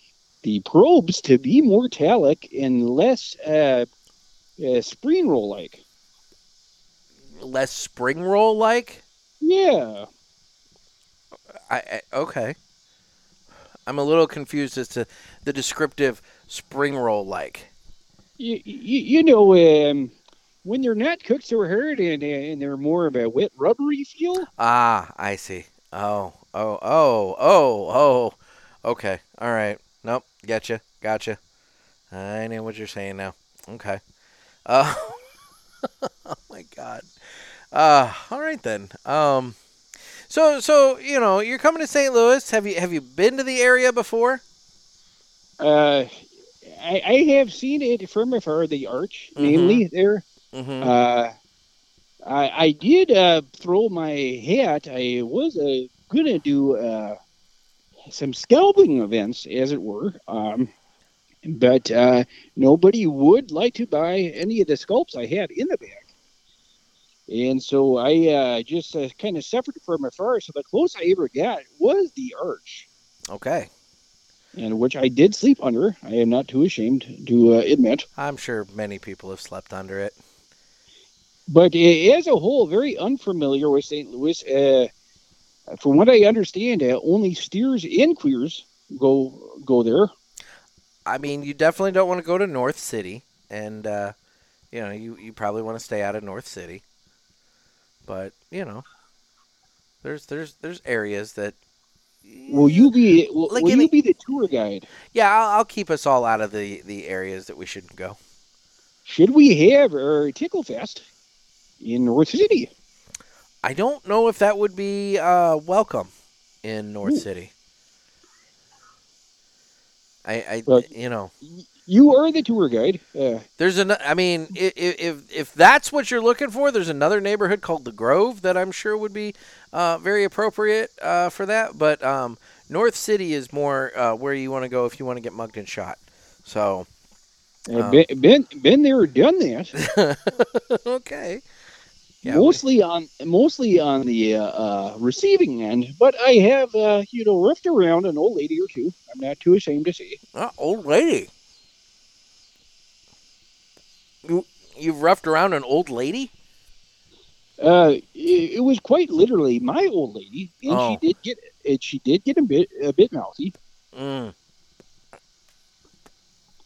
the probes to be more talic and less uh, uh, spring roll like. less spring roll like. Yeah. I, I okay. I'm a little confused as to the descriptive spring roll like. You, you, you know um, when they're not cooked so hard and and they're more of a wet rubbery feel. Ah, I see. Oh, oh, oh, oh, oh. Okay. All right. Nope. Getcha. Gotcha. I know what you're saying now. Okay. Uh, oh my God. Uh, all right then. Um, so so you know you're coming to St. Louis. Have you have you been to the area before? Uh, I, I have seen it from afar. The arch, mainly there. Mm-hmm. Uh, I, I did uh, throw my hat. I was uh, gonna do uh, some scalping events, as it were, um, but uh, nobody would like to buy any of the sculpts I had in the bag, and so I uh, just uh, kind of suffered from afar. So the closest I ever got was the arch, Okay. and which I did sleep under. I am not too ashamed to uh, admit. I'm sure many people have slept under it. But uh, as a whole, very unfamiliar with St. Louis. Uh, from what I understand, uh, only steers and queers go go there. I mean, you definitely don't want to go to North City, and uh, you know, you, you probably want to stay out of North City. but you know, there's there's there's areas that. Will you be? Will, Like will you be the tour guide? Yeah, I'll, I'll keep us all out of the the areas that we shouldn't go. Should we have a Tickle Fest in North City? I don't know if that would be uh, welcome in North Ooh. City. I, I Well- you know, You are the tour guide. Uh, there's an. I mean, i- i- if if that's what you're looking for, there's another neighborhood called the Grove that I'm sure would be uh, very appropriate uh, for that. But um, North City is more uh, where you want to go if you want to get mugged and shot. So Oh. been, been been there, done that. okay, yeah, we- mostly on mostly on the uh, uh, receiving end, but I have uh, you know riffed around an old lady or two. I'm not too ashamed to say. uh, old lady. You you've roughed around an old lady. Uh, it, it was quite literally my old lady, and Oh. she did get and she did get a bit a bit mouthy. Mm.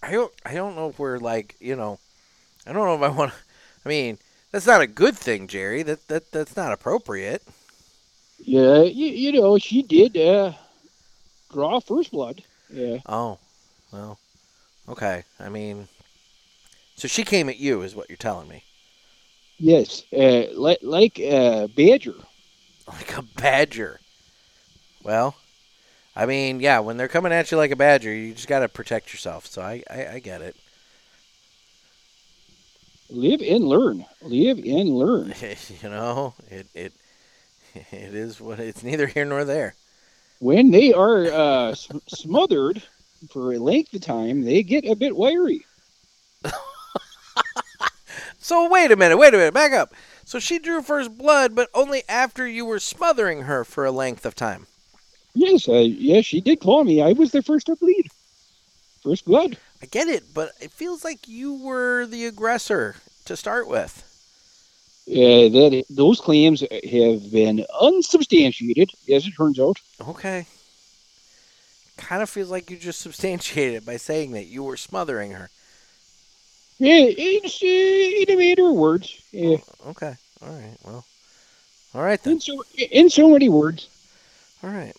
I don't. I don't know if we're like you know. I don't know if I want. to I mean, that's not a good thing, Jerry. That that that's not appropriate. Yeah, you, you know she did uh, draw first blood. Yeah, Oh, well, okay. I mean, so she came at you, is what you're telling me, yes, uh, like like uh, Badger. like a badger. Well, I mean, yeah. When they're coming at you like a badger, you just got to protect yourself. So I, I, I get it. Live and learn. Live and learn. you know, it it it is what it's neither here nor there. When they are uh, smothered for a length of time, they get a bit wiry. So wait a minute, wait a minute, back up. So she drew first blood, but only after you were smothering her for a length of time. Yes, uh, yes, she did call me. I was the first to bleed. First blood. I get it, but it feels like you were the aggressor to start with. Uh, that those claims have been unsubstantiated, as it turns out. Okay. Kind of feels like you just substantiated it by saying that you were smothering her. Yeah, it's uh, in a matter of words. Uh, Okay. All right. Well. All right then. in so in so many words. All right.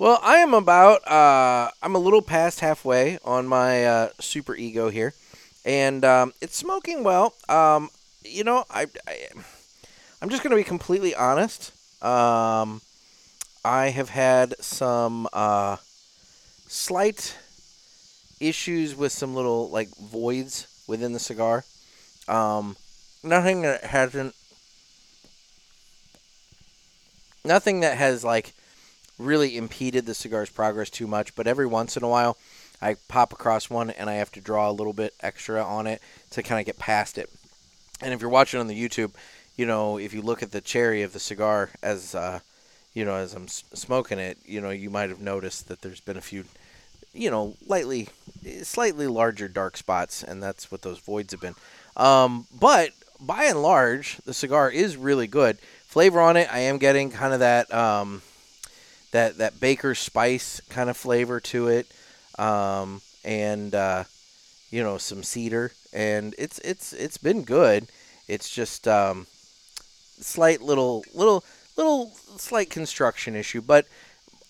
Well, I am about uh, I'm a little past halfway on my uh, Superego here, and um, it's smoking well. Um, you know, I, I I'm just gonna be completely honest. Um, I have had some uh, slight issues with some little like voids within the cigar. Um, nothing that hasn't. Nothing that has like really impeded the cigar's progress too much, but every once in a while I pop across one and I have to draw a little bit extra on it to kind of get past it. And if you're watching on the YouTube, you know, if you look at the cherry of the cigar as uh, you know, as I'm s- smoking it, you know, you might have noticed that there's been a few you know, lightly slightly larger dark spots and that's what those voids have been. Um, but by and large, the cigar is really good. Flavor on it, I am getting kind of that um, that that baker's spice kind of flavor to it, um, and uh, you know some cedar, and it's it's it's been good. It's just um, slight little little little slight construction issue, but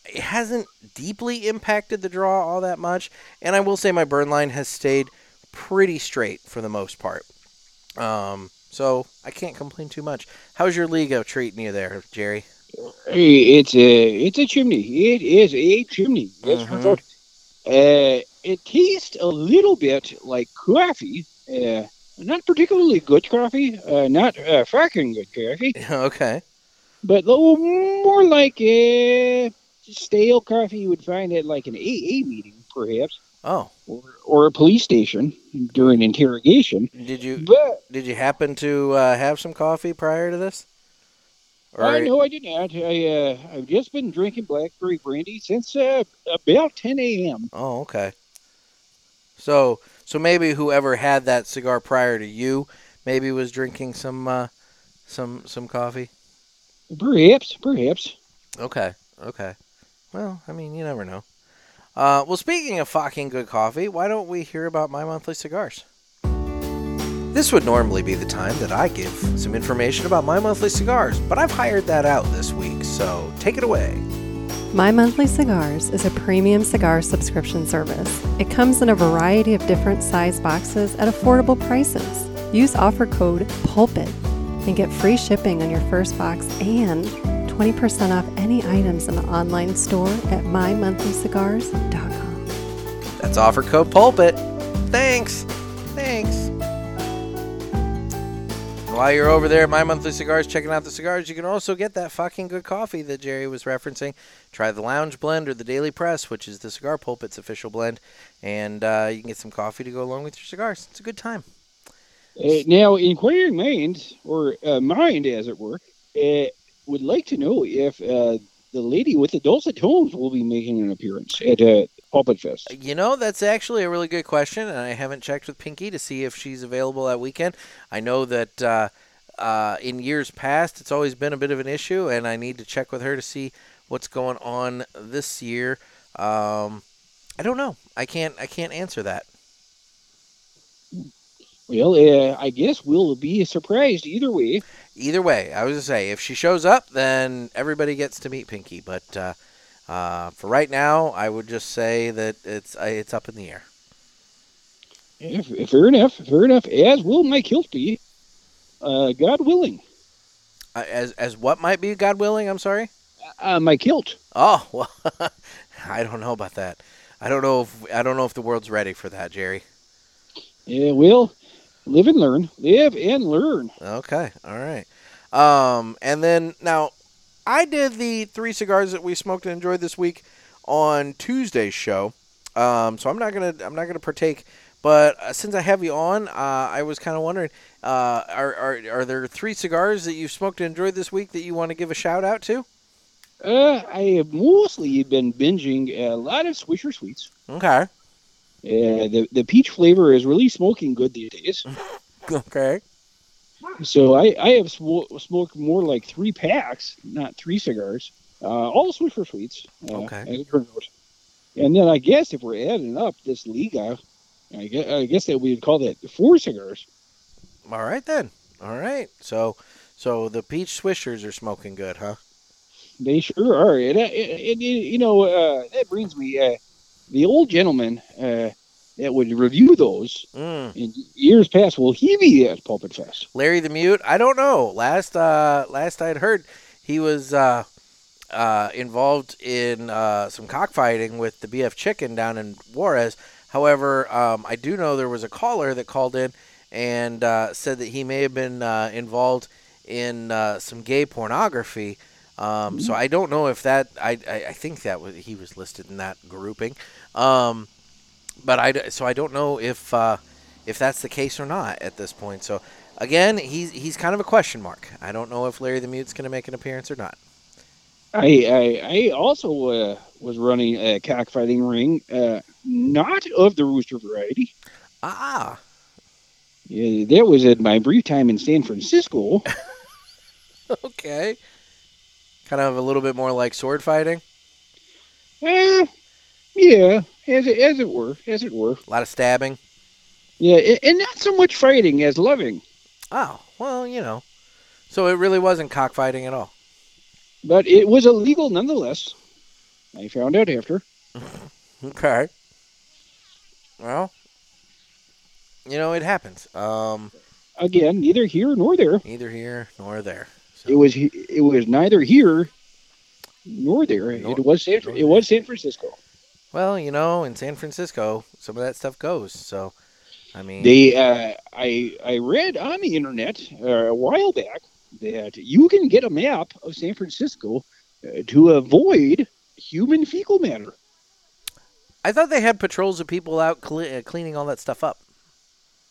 it hasn't deeply impacted the draw all that much. And I will say my burn line has stayed pretty straight for the most part. Um, so I can't complain too much. How's your Liga treating you there, Jerry? It's a it's a chimney. It is a chimney. As it turns Mhm. out. Uh, it tastes a little bit like coffee. Uh, not particularly good coffee. Uh, not uh, fucking good coffee. okay. but more like a stale coffee you would find at like an AA meeting, perhaps, Oh, or, or a police station during interrogation. did you But did you happen to uh, have some coffee prior to this? I know I did not. I uh, I've just been drinking blackberry brandy since uh, about 10 a.m. Oh, okay. So so maybe whoever had that cigar prior to you maybe was drinking some uh, some some coffee. Perhaps, perhaps. Okay. Okay. Well, I mean, you never know. Uh, well, speaking of fucking good coffee, why don't we hear about my monthly cigars? This would normally be the time that I give some information about my monthly cigars, but I've hired that out this week, so take it away. My Monthly Cigars is a premium cigar subscription service. It comes in a variety of different size boxes at affordable prices. Use offer code PULPIT and get free shipping on your first box and 20% off any items in the online store at mymonthlycigars.com. That's offer code pulpit. Thanks. Thanks. While you're over there My Monthly Cigars checking out the cigars, you can also get that fucking good coffee that Jerry was referencing. Try the Lounge Blend or the Daily Press, which is the Cigar Pulpit's official blend, and uh, you can get some coffee to go along with your cigars. It's a good time. Uh, now, inquiring minds, or uh, mind as it were, uh, would like to know if uh, the lady with the dulcet tones will be making an appearance at uh, Pulpit Fest. You know, that's actually a really good question, and I haven't checked with Pinky to see if she's available that weekend. I know that uh, uh, in years past, it's always been a bit of an issue, and I need to check with her to see what's going on this year. Um, I don't know. I can't. I can't answer that. Well, uh, I guess we'll be surprised either way. Either way, I was gonna say if she shows up, then everybody gets to meet Pinky. But uh, for right now, I would just say that it's uh, it's up in the air. Yeah, fair enough, fair enough. As will my kilt be, uh, God willing. Uh, as as what might be, God willing. I'm sorry. Uh, my kilt. Oh well, I don't know about that. I don't know if I don't know if the world's ready for that, Jerry. Yeah, well, live and learn. Live and learn. Okay, all right. Um, and then now, I did the three cigars that we smoked and enjoyed this week on Tuesday's show. Um, so I'm not gonna I'm not gonna partake. But uh, since I have you on, uh, I was kind of wondering, uh, are, are are there three cigars that you've smoked and enjoyed this week that you want to give a shout out to? Uh, I have mostly been binging a lot of Swisher Sweets. Okay. Uh, the the peach flavor is really smoking good these days. Okay. So I I have sm- smoked more like three packs, not three cigars. Uh, all Swisher Sweets. Uh, Okay. as it turns out. And then I guess if we're adding up this Liga, I guess, I guess that we'd call that four cigars. All right then. All right. So so the peach swishers are smoking good, huh? They sure are. And, uh, and, and, you know, uh, that brings me, uh, the old gentleman uh, that would review those Mm. in years past, will he be at Pulpit Fest? Larry the Mute. I don't know. Last uh, last I'd heard, he was uh, uh, involved in uh, some cockfighting with the BF Chicken down in Juarez. However, um, I do know there was a caller that called in and uh, said that he may have been uh, involved in uh, some gay pornography. Um, so I don't know if that. I, I, I think that was he was listed in that grouping. Um, but I so I don't know if uh, if that's the case or not at this point. So again, he's he's kind of a question mark. I don't know if Larry the Mute's going to make an appearance or not. I, I, I also uh, was running a cockfighting ring, uh, not of the rooster variety. Ah, Yeah, that was in my brief time in San Francisco. okay. Kind of a little bit more like sword fighting. Eh, yeah, as it, as it were, as it were. A lot of stabbing. Yeah, and not so much fighting as loving. Oh, well, you know. So it really wasn't cockfighting at all. But it was illegal nonetheless. I found out after. Okay. Well, you know, it happens. Um, Again, neither here nor there. neither here nor there. It was it was neither here nor there. Nor- it was San it was San Francisco. Well, you know, in San Francisco, some of that stuff goes. So, I mean, They uh, I I read on the internet uh, a while back that you can get a map of San Francisco uh, to avoid human fecal matter. I thought they had patrols of people out cle- uh, cleaning all that stuff up.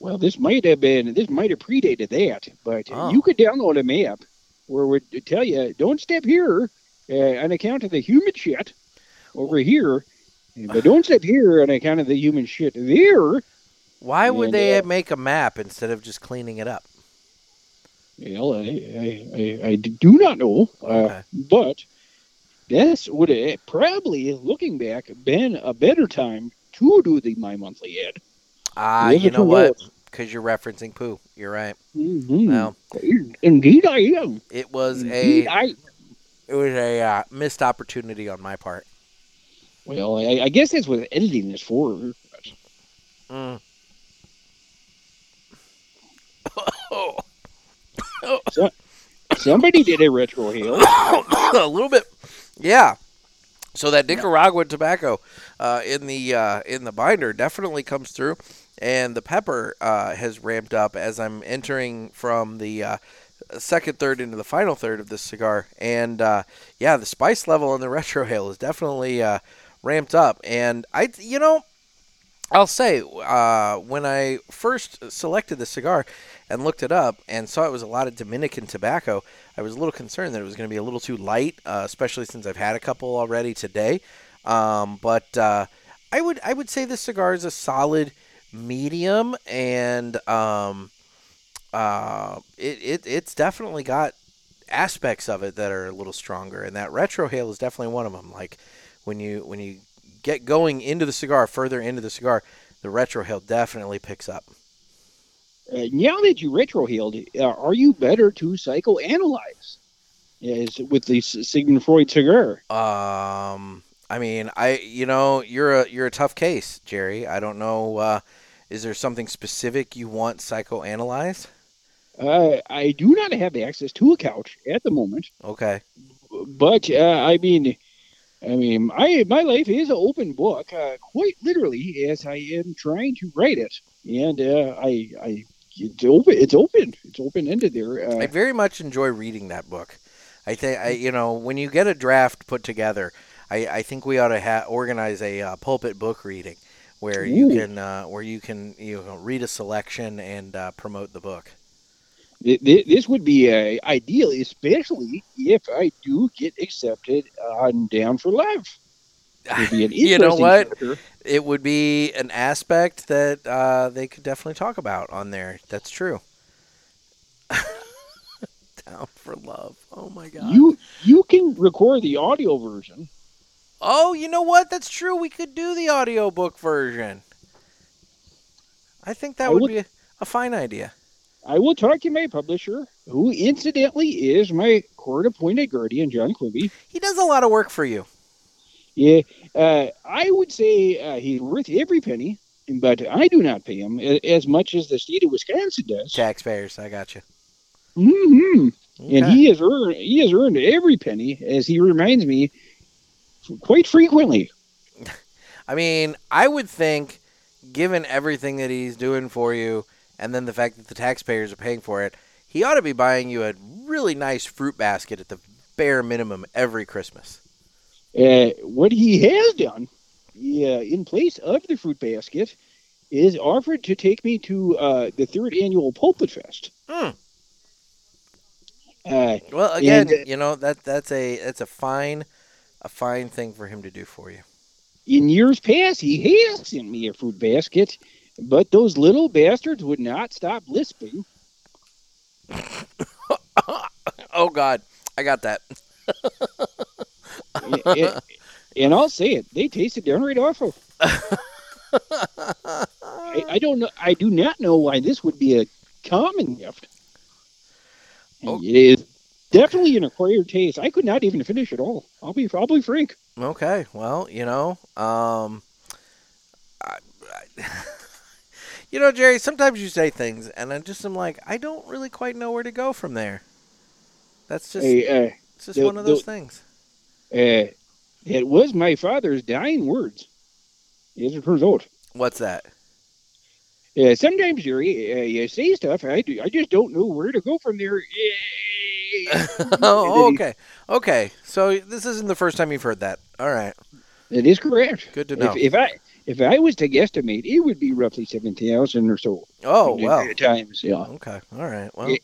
Well, this might have been this might have predated that, but Oh. you could download a map where it would tell you don't step here uh, on account of the human shit over here, but don't sit here on account of the human shit there. Why would And, they uh, make a map instead of just cleaning it up? Well, I, I, I, I do not know, uh, but this would have probably, looking back, been a better time to do the My Monthly ad. Ah, As you know what? because you're referencing poo. You're right. Mhm. Well, Indeed, I am. it was Indeed, a I. it was a uh, missed opportunity on my part. Well, I, I guess that's what editing is for. Mm. Somebody did a retrohale. a little bit, yeah. So that Nicaragua tobacco uh, in the uh, in the binder definitely comes through, and the pepper uh, has ramped up as I'm entering from the uh, second third into the final third of this cigar, and uh, yeah, the spice level in the retrohale is definitely uh, ramped up, and I you know. I'll say, uh, when I first selected the cigar and looked it up and saw it was a lot of Dominican tobacco, I was a little concerned that it was going to be a little too light, uh, especially since I've had a couple already today. Um, but uh, I would I would say this cigar is a solid medium, and um, uh, it, it it's definitely got aspects of it that are a little stronger, and that retrohale is definitely one of them. Like when you when you get going into the cigar, further into the cigar, the retrohale definitely picks up. Uh, now that you retrohaled, uh, are you better to psychoanalyze as with the Sigmund Freud cigar? Um, I mean, I you know you're a you're a tough case, Jerry. I don't know. Uh, is there something specific you want psychoanalyzed? Uh, I do not have access to a couch at the moment, Okay. but uh, I mean, I mean, my my life is an open book, uh, quite literally, as I am trying to write it, and uh, I I it's open it's open it's open ended there. I Uh, very much enjoy reading that book. I think I you know when you get a draft put together, I, I think we ought to ha- organize a uh, pulpit book reading where you can uh, where you can you know read a selection and uh, promote the book. Th- th- this would be uh, ideal, especially if I do get accepted on Down for Life. It'd be an You know what? chapter. It would be an aspect that uh, they could definitely talk about on there. That's true. Down for love. Oh my god. You you can record the audio version. Oh, you know what? That's true. We could do the audiobook version. I think that I would would- be a, a fine idea. I will talk to my publisher, who incidentally is my court-appointed guardian, John Quimby. He does a lot of work for you. Yeah, uh, I would say uh, he's worth every penny, but I do not pay him as much as the state of Wisconsin does. Taxpayers, I got you. Mm-hmm. And he has earned he has earned every penny, as he reminds me quite frequently. I mean, I would think, given everything that he's doing for you, and then the fact that the taxpayers are paying for it, he ought to be buying you a really nice fruit basket at the bare minimum every Christmas. Uh, what he has done, yeah, in place of the fruit basket, is offered to take me to uh, the third annual Pulpit Fest. Hmm. Uh, Well, again, And, uh, you know that that's a that's a fine a fine thing for him to do for you. in years past, he has sent me a fruit basket, but those little bastards would not stop lisping. Oh God, I got that. and, and- and I'll say it, they tasted downright awful. I, I don't know. I do not know why this would be a common gift. Oh. It is definitely an acquired taste. I could not even finish it all. I'll be I'll be frank. Okay, well, you know, um, I, I, you know, Jerry. Sometimes you say things, and I just am like, I don't really quite know where to go from there. That's just Hey, uh, it's just the- one of those the- things. uh, it was my father's dying words. As turns out. What's that? Uh, sometimes, Jerry, uh, you say stuff, I, do, I just don't know where to go from there. oh, okay, okay. So this isn't the first time you've heard that. All right. It is correct. good to know. If, if I if I was to guesstimate, it would be roughly seven thousand or so. oh well. times, yeah. Okay, all right. Well.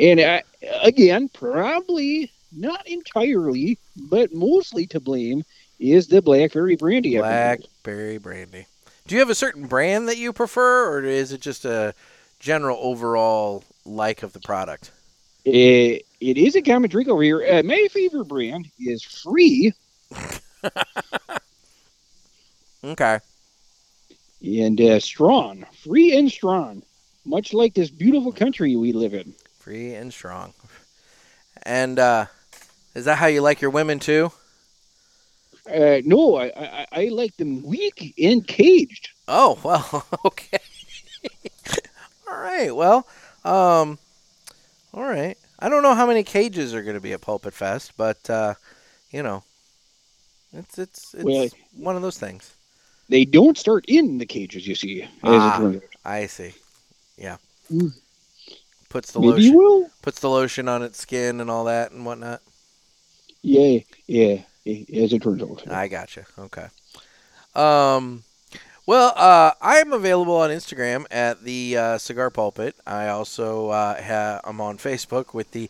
And uh, again, probably not entirely, but mostly to blame is the blackberry brandy. Blackberry brandy. Do you have a certain brand that you prefer, or is it just a general overall like of the product? Uh, it is a common drink over here. Uh, my favorite brand is Free, Okay. and uh, Strong. Free and Strong. much like this beautiful country we live in. Free and strong. And uh, is that how you like your women too? Uh, no, I, I I like them weak and caged. Oh well, okay. all right. Well, um, all right. I don't know how many cages are going to be at Pulpit Fest, but uh, you know, it's it's it's Well, one of those things. They don't start in the cages, you see. As Ah. it turns out. I see. Yeah. Mm. Puts the Maybe lotion will. puts the lotion on its skin and all that and whatnot. Yeah, yeah. As it turns out. I gotcha. Okay. Um, well, uh, I am available on Instagram at the uh, Cigar Pulpit. I also uh, ha- I'm on Facebook with the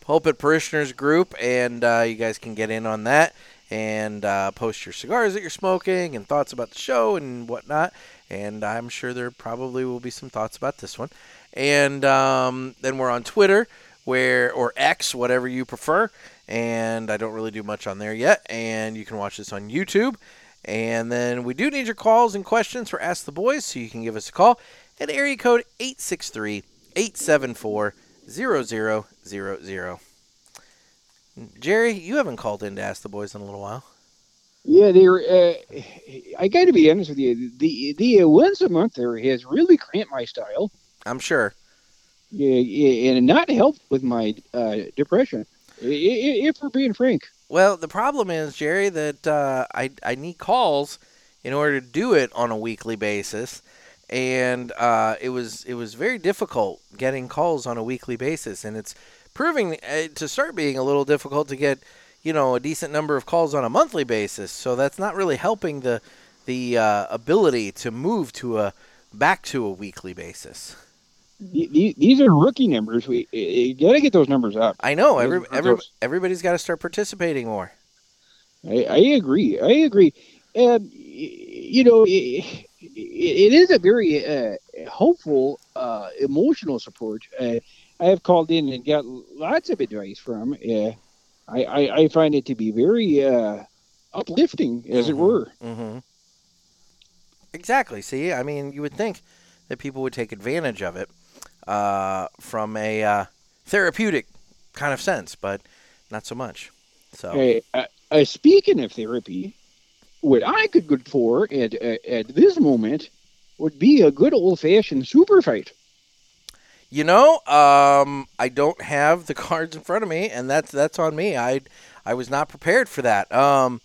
Pulpit Parishioners group, and uh, you guys can get in on that and uh, post your cigars that you're smoking and thoughts about the show and whatnot. And I'm sure there probably will be some thoughts about this one. And um, then we're on Twitter, where or X, whatever you prefer. And I don't really do much on there yet. And you can watch this on YouTube. And then we do need your calls and questions for Ask the Boys, so you can give us a call at area code 863 874 0000. Jerry, you haven't called in to Ask the Boys in a little while. Yeah, they're. Uh, I got to be honest with you. The the uh, once a month there has really cramped my style. I'm sure. Yeah, yeah, and not helped with my uh, depression. If we're being frank. Well, the problem is, Jerry, that uh, I, I need calls in order to do it on a weekly basis. And uh, it was it was very difficult getting calls on a weekly basis, and it's proving uh, to start being a little difficult to get you know a decent number of calls on a monthly basis. So that's not really helping the the uh, ability to move to a back to a weekly basis. The- the- These are rookie numbers. We you got to get those numbers up. I know every, every everybody's got to start participating more. I, I agree. I agree. Um, y- you know, it, it is a very uh, hopeful, uh, emotional support. Uh, I have called in and got lots of advice from. Uh, I, I, I find it to be very uh, uplifting, as it Mhm. were. Mm-hmm. Exactly. See, I mean, you would think that people would take advantage of it uh, from a uh, therapeutic kind of sense, but not so much. So, Uh, uh, uh, speaking of therapy, what I could go for at, at, at this moment would be a good old fashioned super fight. You know, um, I don't have the cards in front of me, and that's that's on me. I I was not prepared for that. Um,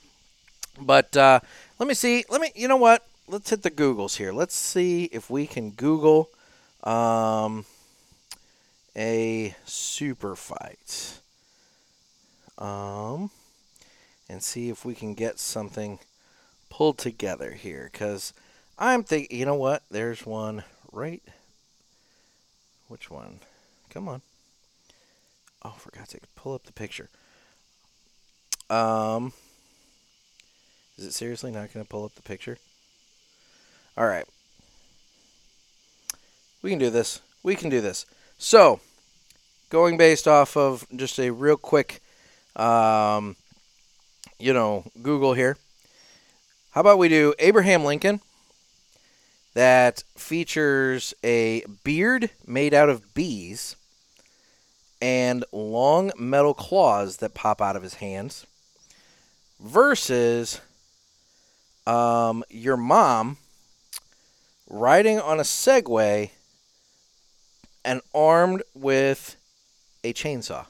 but uh, let me see. Let me. You know what? Let's hit the Googles here. Let's see if we can Google um, a super fight. Um, and see if we can get something pulled together here. Because I'm thinking, you know what? There's one right. Which one? Come on. Oh, for God's sake, pull up the picture. Um, is it seriously not going to pull up the picture? All right. We can do this. We can do this. So, going based off of just a real quick, um, you know, Google here. How about we do Abraham Lincoln that features a beard made out of bees and long metal claws that pop out of his hands versus um, your mom riding on a Segway and armed with a chainsaw.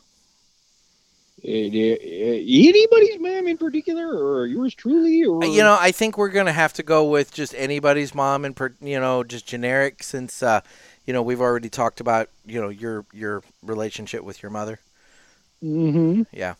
Uh, uh, anybody's mom in particular, or yours truly, or Uh, You know, I think we're gonna have to go with just anybody's mom and per, you know just generic since uh, you know we've already talked about you know your your relationship with your mother. hmm Yeah.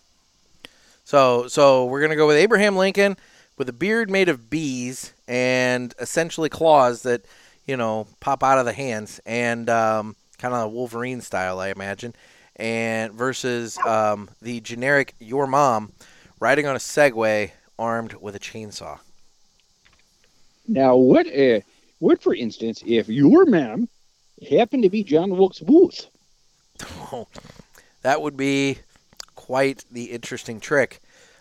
So so we're gonna go with Abraham Lincoln with a beard made of bees and essentially claws that you know pop out of the hands and um, kind of Wolverine style, I imagine. And versus um, the generic your mom riding on a Segway armed with a chainsaw. Now, what, uh, what, for instance, if your mom happened to be John Wilkes Booth? that would be quite the interesting trick.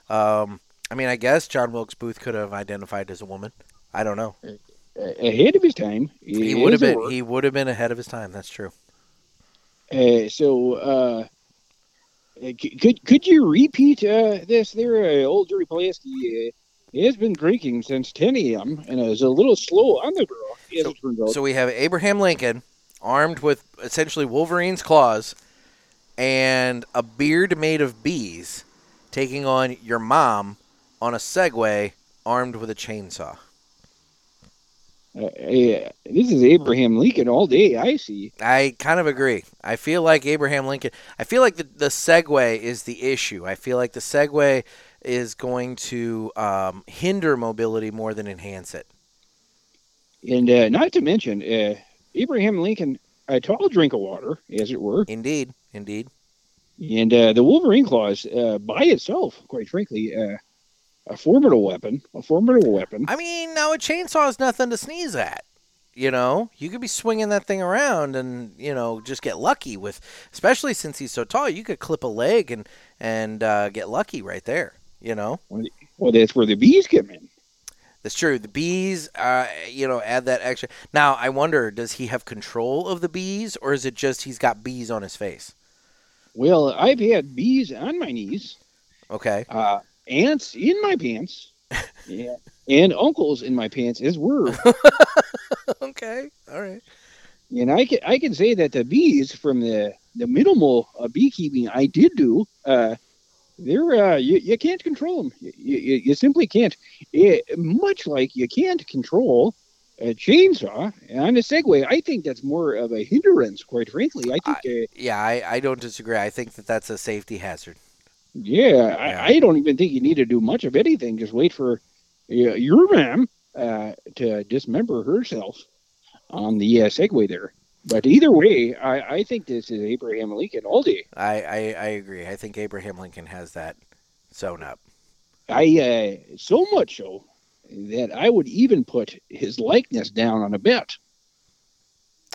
Um, I mean, I guess John Wilkes Booth could have identified as a woman. I don't know. ahead of his time. He would have been he would have been ahead of his time. That's true. Uh, so, uh, uh, could could you repeat uh, this? There, uh, old Jerry Polaski uh, has been drinking since 10 a.m. and is a little slow on the draw, as it turns out. So we have Abraham Lincoln armed with essentially Wolverine's claws and a beard made of bees taking on your mom on a Segway armed with a chainsaw. Uh, uh, this is Abraham Lincoln all day. I see. I kind of agree. I feel like Abraham Lincoln. I feel like the, the Segway is the issue. I feel like the Segway is going to um, hinder mobility more than enhance it. And uh, not to mention, uh, Abraham Lincoln, a tall drink of water, as it were, Indeed, indeed. and uh, the Wolverine claws, uh, by itself, quite frankly, uh, a formidable weapon. A formidable weapon. I mean, now a chainsaw is nothing to sneeze at. You know, you could be swinging that thing around and you know just get lucky with, especially since he's so tall. You could clip a leg and and uh, get lucky right there. You know, Well, that's where the bees come in. that's true. The bees, uh, you know, add that extra. Now I wonder, does he have control of the bees, or is it just he's got bees on his face? Well, I've had bees on my knees, Okay. uh, ants in my pants, yeah, and uncles in my pants as were. okay. All right. And I can I can say that the bees from the the minimal uh, beekeeping I did do, uh, they're uh, you, you can't control them. You, you, you simply can't. It, much like you can't control a chainsaw on a Segway. I think that's more of a hindrance, quite frankly. I think, uh, Yeah, I, I don't disagree. I think that that's a safety hazard. Yeah, Yeah. I, I don't even think you need to do much of anything. Just wait for uh, your mom uh, to dismember herself on the uh, Segway there. But either way, I, I think this is Abraham Lincoln all day. I, I, I agree. I think Abraham Lincoln has that sewn up. I uh, so much so that I would even put his likeness down on a bet.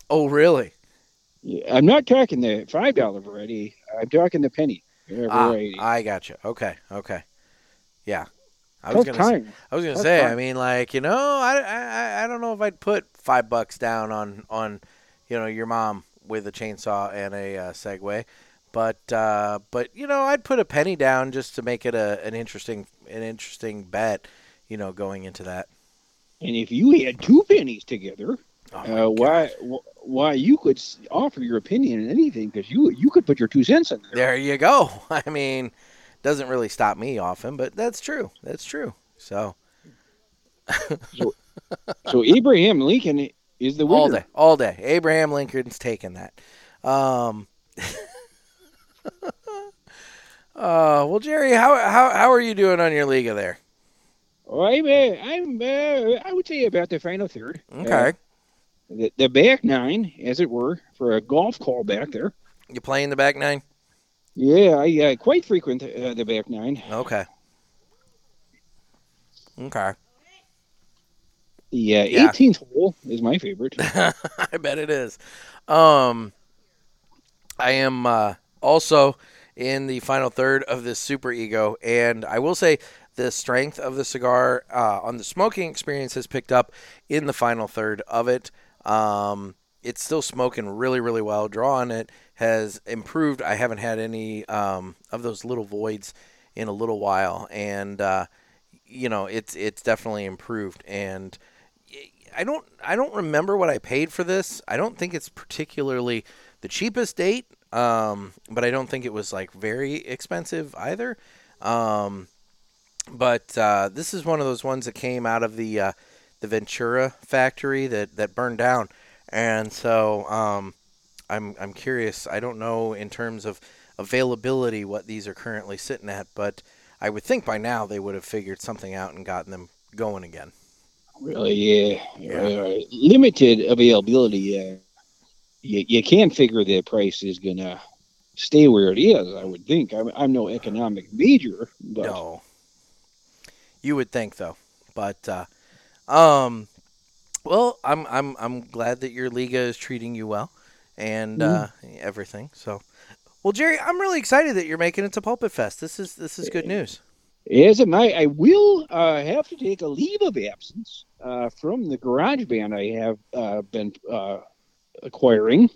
Oh, really? I'm not talking the five dollar variety. I'm talking the penny Ah, variety. I got you. Okay, okay. Yeah. I was gonna. Say. I was gonna Tough say. I mean, like you know, I, I, I don't know if I'd put five bucks down on on, you know, your mom with a chainsaw and a uh, Segway, but uh, but you know, I'd put a penny down just to make it a an interesting an interesting bet. You know, going into that. And if you had two pennies together, Oh uh, why why you could offer your opinion in anything because you you could put your two cents in there. There you go. I mean, doesn't really stop me often, but that's true. That's true. So So Abraham Lincoln is the winner. all day, all day. Abraham Lincoln's taking that. Um, uh, well, Jerry, how how how are you doing on your Liga there? Oh, I'm uh, I'm uh, I would say about the final third. Uh, Okay, the, the back nine, as it were, for a golf call back there. you playing the back nine? Yeah, I uh, quite frequent uh, the back nine. Okay. Okay. Uh, Yeah. 18th hole is my favorite. I bet it is. Um, I am uh, also in the final third of this Superego, and I will say the strength of the cigar uh, on the smoking experience has picked up in the final third of it. Um, it's still smoking really, really well. Draw on it has improved. I haven't had any um, of those little voids in a little while, and uh, you know it's it's definitely improved. And I don't I don't remember what I paid for this. I don't think it's particularly the cheapest date, um, but I don't think it was like very expensive either. Um, but uh, this is one of those ones that came out of the uh, the Ventura factory that, that burned down, and so um, I'm I'm curious. I don't know in terms of availability what these are currently sitting at, but I would think by now they would have figured something out and gotten them going again. Really, yeah. Yeah. Uh, limited availability. Uh, you, you can't figure the price is going to stay where it is, I would think. I'm, I'm no economic major, but No. You would think though, but uh, um, well, I'm I'm I'm glad that your liga is treating you well, and uh, everything. So, well, Jerry, I'm really excited that you're making it to Pulpit Fest. This is this is good news. As am I. I will uh, have to take a leave of absence uh, from the garage band I have uh, been uh, acquiring.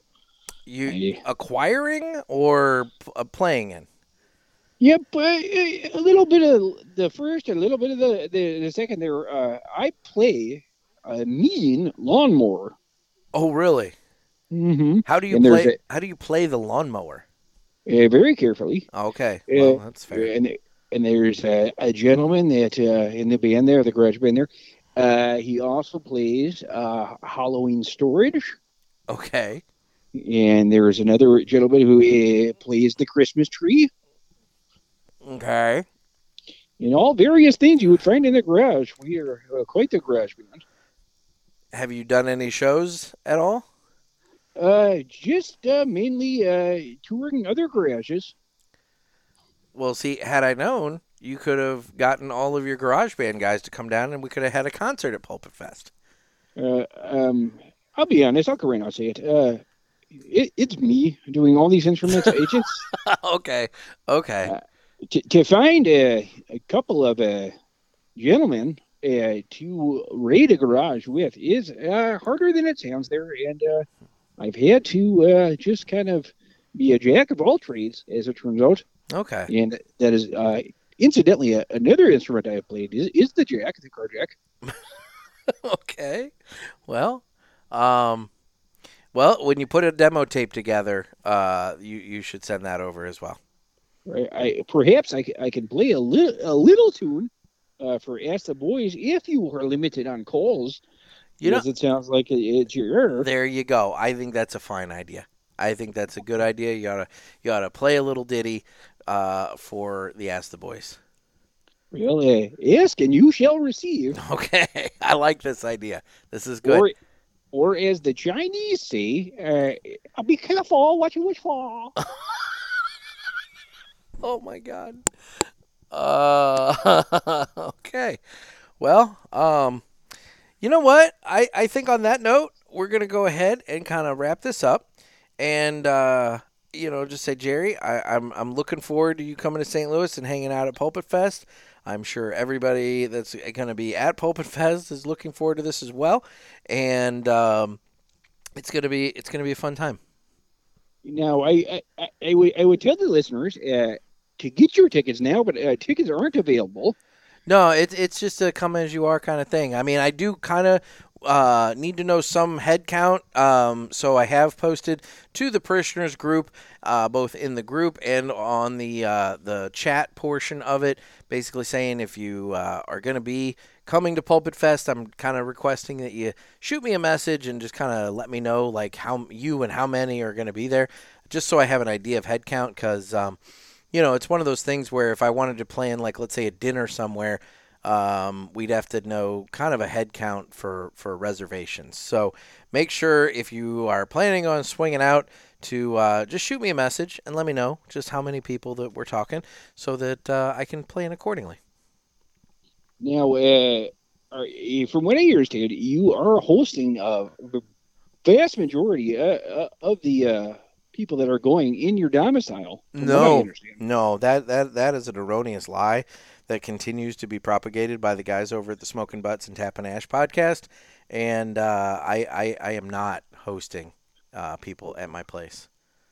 You I- acquiring or p- uh, playing in? Yep, uh, a little bit of the first, a little bit of the the, the second. There, uh, I play a mean lawnmower. Oh, really? Mm-hmm. How do you And play? How do you play the lawnmower? Uh, very carefully. Okay, Yeah. well, that's fair. And and there's a, a gentleman that uh, in the band there, the garage band there. Uh, he also plays uh, Halloween storage, Okay, and there's another gentleman who uh, plays the Christmas tree, okay. and all various things you would find in the garage. We are uh, quite the garage band. Have you done any shows at all? Uh, just uh, mainly uh, touring other garages. Well, see, had I known, you could have gotten all of your garage band guys to come down, and we could have had a concert at Pulpit Fest. Uh, um, I'll be honest. I'll go right now and say it. Uh, it, it's me doing all these instruments. It just okay, okay. To, to find a, a couple of uh, gentlemen uh, to raid a garage with is uh, harder than it sounds there, and uh, I've had to uh, just kind of be a jack of all trades, as it turns out, Okay. and that is uh, incidentally another instrument I have played is, is the jack, the car jack. okay. Well, um, well, when you put a demo tape together, uh, you you should send that over as well. Right? I perhaps I, I can play a little a little tune uh, for Ask the Boys if you are limited on calls. You know, it sounds like it's your there you go. I think that's a fine idea. I think that's a good idea. You oughta you oughta play a little ditty uh, for the Ask the Boys. Uh, ask and you shall receive. Okay, I like this idea. This is good. Or, or as the Chinese say, uh, be careful what you wish for. Oh my god. Uh, okay. Well, um, you know what? I, I think on that note, we're gonna go ahead and kind of wrap this up, and uh, you know, just say, Jerry, I, I'm I'm looking forward to you coming to St. Louis and hanging out at Pulpit Fest. I'm sure everybody that's going to be at Pulpit Fest is looking forward to this as well, and um, it's gonna be it's gonna be a fun time. Now, I, I, I, I, would, I would tell the listeners uh, to get your tickets now, but uh, tickets aren't available. No, it's it's just a come as you are kind of thing. I mean, I do kind of uh, need to know some head count, um, so I have posted to the parishioners group, uh, both in the group and on the uh, the chat portion of it, basically saying if you uh, are going to be coming to Pulpit Fest, I'm kind of requesting that you shoot me a message and just kind of let me know like how you and how many are going to be there, just so I have an idea of head count because. Um, you know, it's one of those things where if I wanted to plan, like, let's say a dinner somewhere, um, we'd have to know kind of a head count for, for reservations. So make sure if you are planning on swinging out to uh, just shoot me a message and let me know just how many people that we're talking so that uh, I can plan accordingly. Now, uh, from what I understand, you are hosting uh, the vast majority uh, uh, of the uh, people that are going in your domicile. from what I No. No, that, that, that is an erroneous lie that continues to be propagated by the guys over at the Smoking Butts and Tap and Ash podcast. And uh, I, I, I am not hosting uh, people at my place.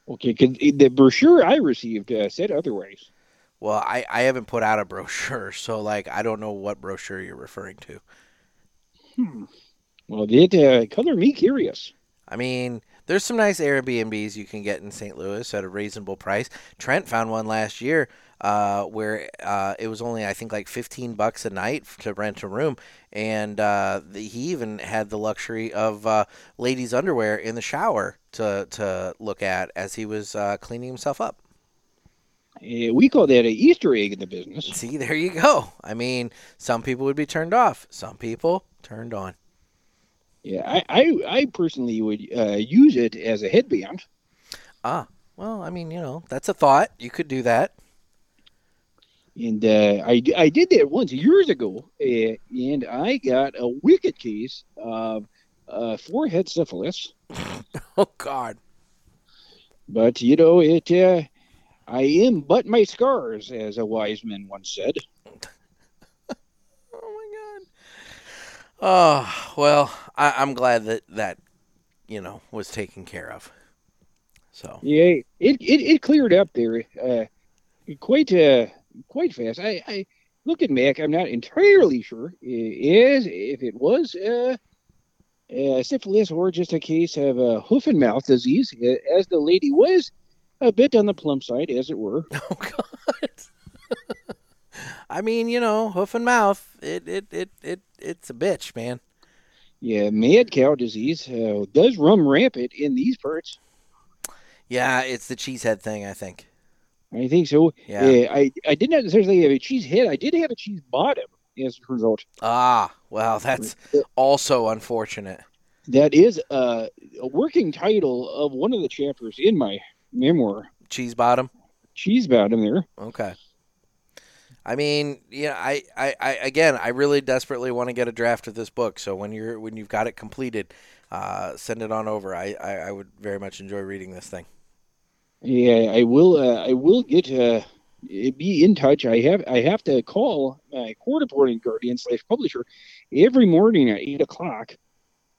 Okay, 'cause the brochure I received uh, said otherwise. Well, I, I haven't put out a brochure, so like I don't know what brochure you're referring to. Hmm. Well, it uh, color me curious. I mean, there's some nice Airbnbs you can get in St. Louis at a reasonable price. Trent found one last year uh, where uh, it was only I think like 15 bucks a night to rent a room, and uh, the, he even had the luxury of uh, ladies' underwear in the shower to to look at as he was uh, cleaning himself up. We call that a Easter egg in the business. See, there you go. I mean, some people would be turned off, some people turned on. Yeah, I, I, I personally would uh, use it as a headband. Ah, well, I mean, you know, that's a thought. You could do that. And uh, I, I did that once years ago, uh, and I got a wicked case of uh, forehead syphilis. Oh God. But you know, it uh, I am but my scars, as a wise man once said. Oh well, I, I'm glad that that you know was taken care of. So Yeah, it it, it cleared up there uh, quite uh, quite fast. I, I look at back, I'm not entirely sure i- is if it was uh, uh, syphilis or just a case of uh, hoof and mouth disease, uh, as the lady was a bit on the plump side, as it were. oh god. I mean, you know, hoof and mouth. It it it it it's a bitch, man. Yeah, mad cow disease uh, does run rampant in these parts. Yeah, it's the cheesehead thing. I think. I think so. Yeah. Uh, I I didn't necessarily have a cheese head. I did have a cheese bottom, as a result. Ah, well, that's also unfortunate. That is uh, a working title of one of the chapters in my memoir. Cheese bottom. Cheese bottom there. Okay. I mean, yeah, I, I, I again, I really desperately want to get a draft of this book. So when you're when you've got it completed, uh, send it on over. I, I, I would very much enjoy reading this thing. Yeah, I will. Uh, I will get uh, be in touch. I have. I have to call my court appointed guardian slash publisher every morning at eight o'clock.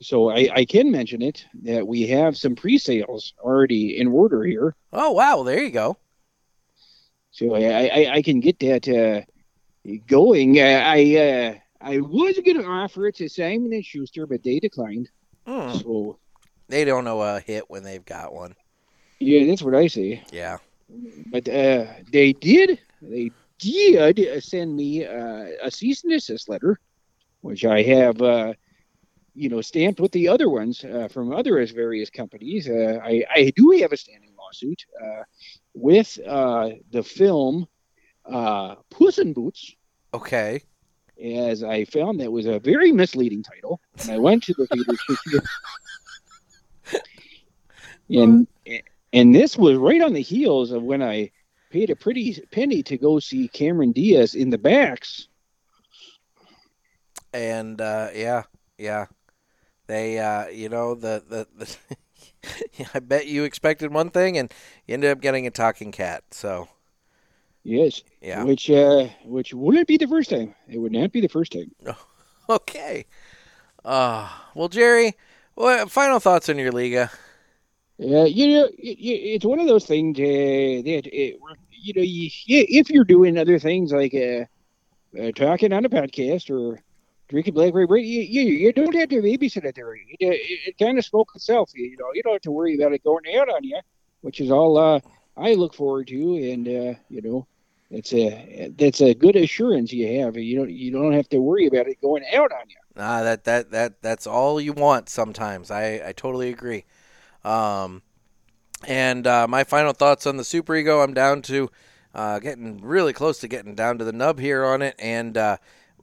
So I, I can mention it that we have some pre-sales already in order here. Oh wow, there you go. So I, I, I can get that uh, going. Uh, I uh, I was going to offer it to Simon and Schuster, but they declined. Hmm. So They don't know a hit when they've got one. yeah, that's what I say. Yeah. But uh, they did they did send me uh, a cease and desist letter, which I have uh, you know stamped with the other ones uh, from other various companies. Uh, I I do have a standing lawsuit uh, with uh, the film uh, Puss in Boots. Okay. as I found that was a very misleading title, and I went to the theater to see. And and this was right on the heels of when I paid a pretty penny to go see Cameron Diaz in the backs. And uh, yeah, yeah, they, uh, you know, the the, the I bet you expected one thing, and you ended up getting a talking cat. So Yes, yeah. which uh, which wouldn't be the first time. It would not be the first time. Okay. Uh, well, Jerry, what final thoughts on your Liga? Yeah, you know, it, it- it's one of those things uh, that it, you know, you, if you're doing other things like uh, uh, talking on a podcast or drinking blackberry you, you, you don't have to babysit it there. It, it, it kind of spoke itself. You know, you don't have to worry about it going out on you, which is all uh, I look forward to, and uh, you know, it's a that's a good assurance you have. You don't you don't have to worry about it going out on you. Ah, that that that that's all you want sometimes. I I totally agree. Um, and uh, my final thoughts on the Superego. I'm down to uh, getting really close to getting down to the nub here on it, and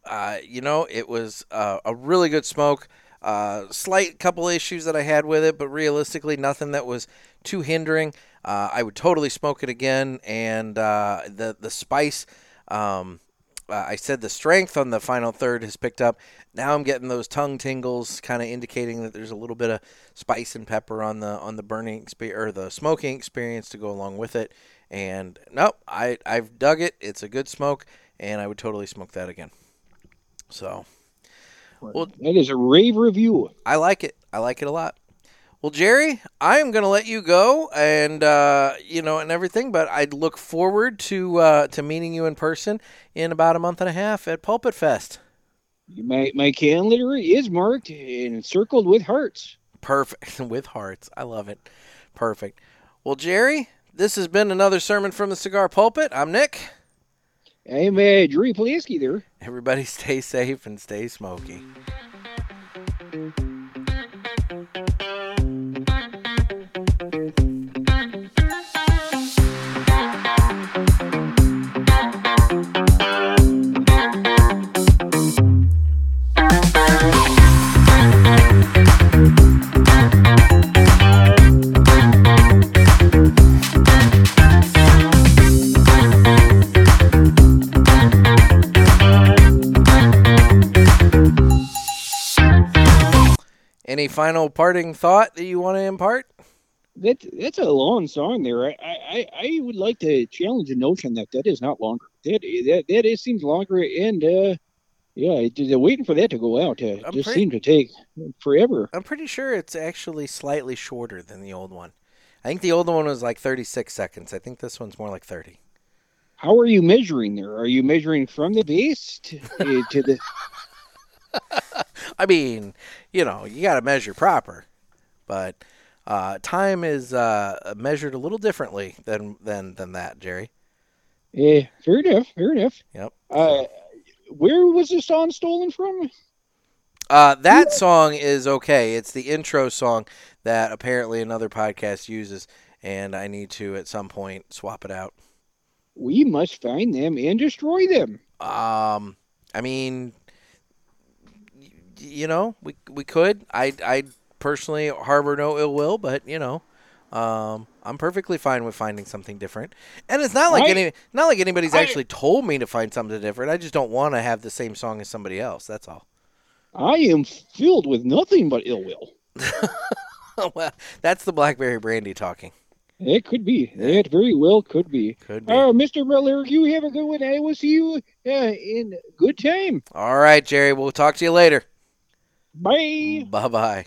uh, you know it was uh, a really good smoke. Uh, slight couple issues that I had with it, but realistically nothing that was too hindering. Uh, I would totally smoke it again, and uh, the the spice. Um, I said the strength on the final third has picked up. Now I'm getting those tongue tingles, kind of indicating that there's a little bit of spice and pepper on the on the burning experience or the smoking experience to go along with it. And nope, I I've dug it. It's a good smoke, and I would totally smoke that again. So Well- that is a rave review. I like it. I like it a lot. Well, Jerry, I am going to let you go, and uh, you know, and everything. But I look forward to uh, to meeting you in person in about a month and a half at Pulpit Fest. My my calendar is marked and circled with hearts. Perfect with hearts. I love it. Perfect. Well, Jerry, this has been another sermon from the Cigar Pulpit. I'm Nick. I'm uh, Drew there. Everybody, stay safe and stay smoky. Any final parting thought that you want to impart? That that's a long song there. I, I, I would like to challenge the notion that that is not longer. That that that is seems longer, and uh, Yeah, it, it- waiting for that to go out uh, I'm just pretty- seemed to take forever. I'm pretty sure it's actually slightly shorter than the old one. I think the old one was like 36 seconds. I think this one's more like 30. How are you measuring there? Are you measuring from the base to, uh, to the? I mean, you know, you got to measure proper, but uh, time is uh, measured a little differently than than than that, Jerry. Yeah, fair enough. Fair enough. Yep. Uh, where was this song stolen from? Uh, that song is okay. It's the intro song that apparently another podcast uses, and I need to at some point swap it out. We must find them and destroy them. Um, I mean, you know, we we could. I I personally harbor no ill will, but you know, um, I'm perfectly fine with finding something different. And it's not like I- any not like anybody's I- actually told me to find something different. I just don't want to have the same song as somebody else. That's all. I am filled with nothing but ill will. well, that's the blackberry brandy talking. It could be. It very well could be. Could be. Uh, Mr. Miller, you have a good one. I will see you uh, in good time. all right, Jerry. We'll talk to you later. Bye. Bye bye.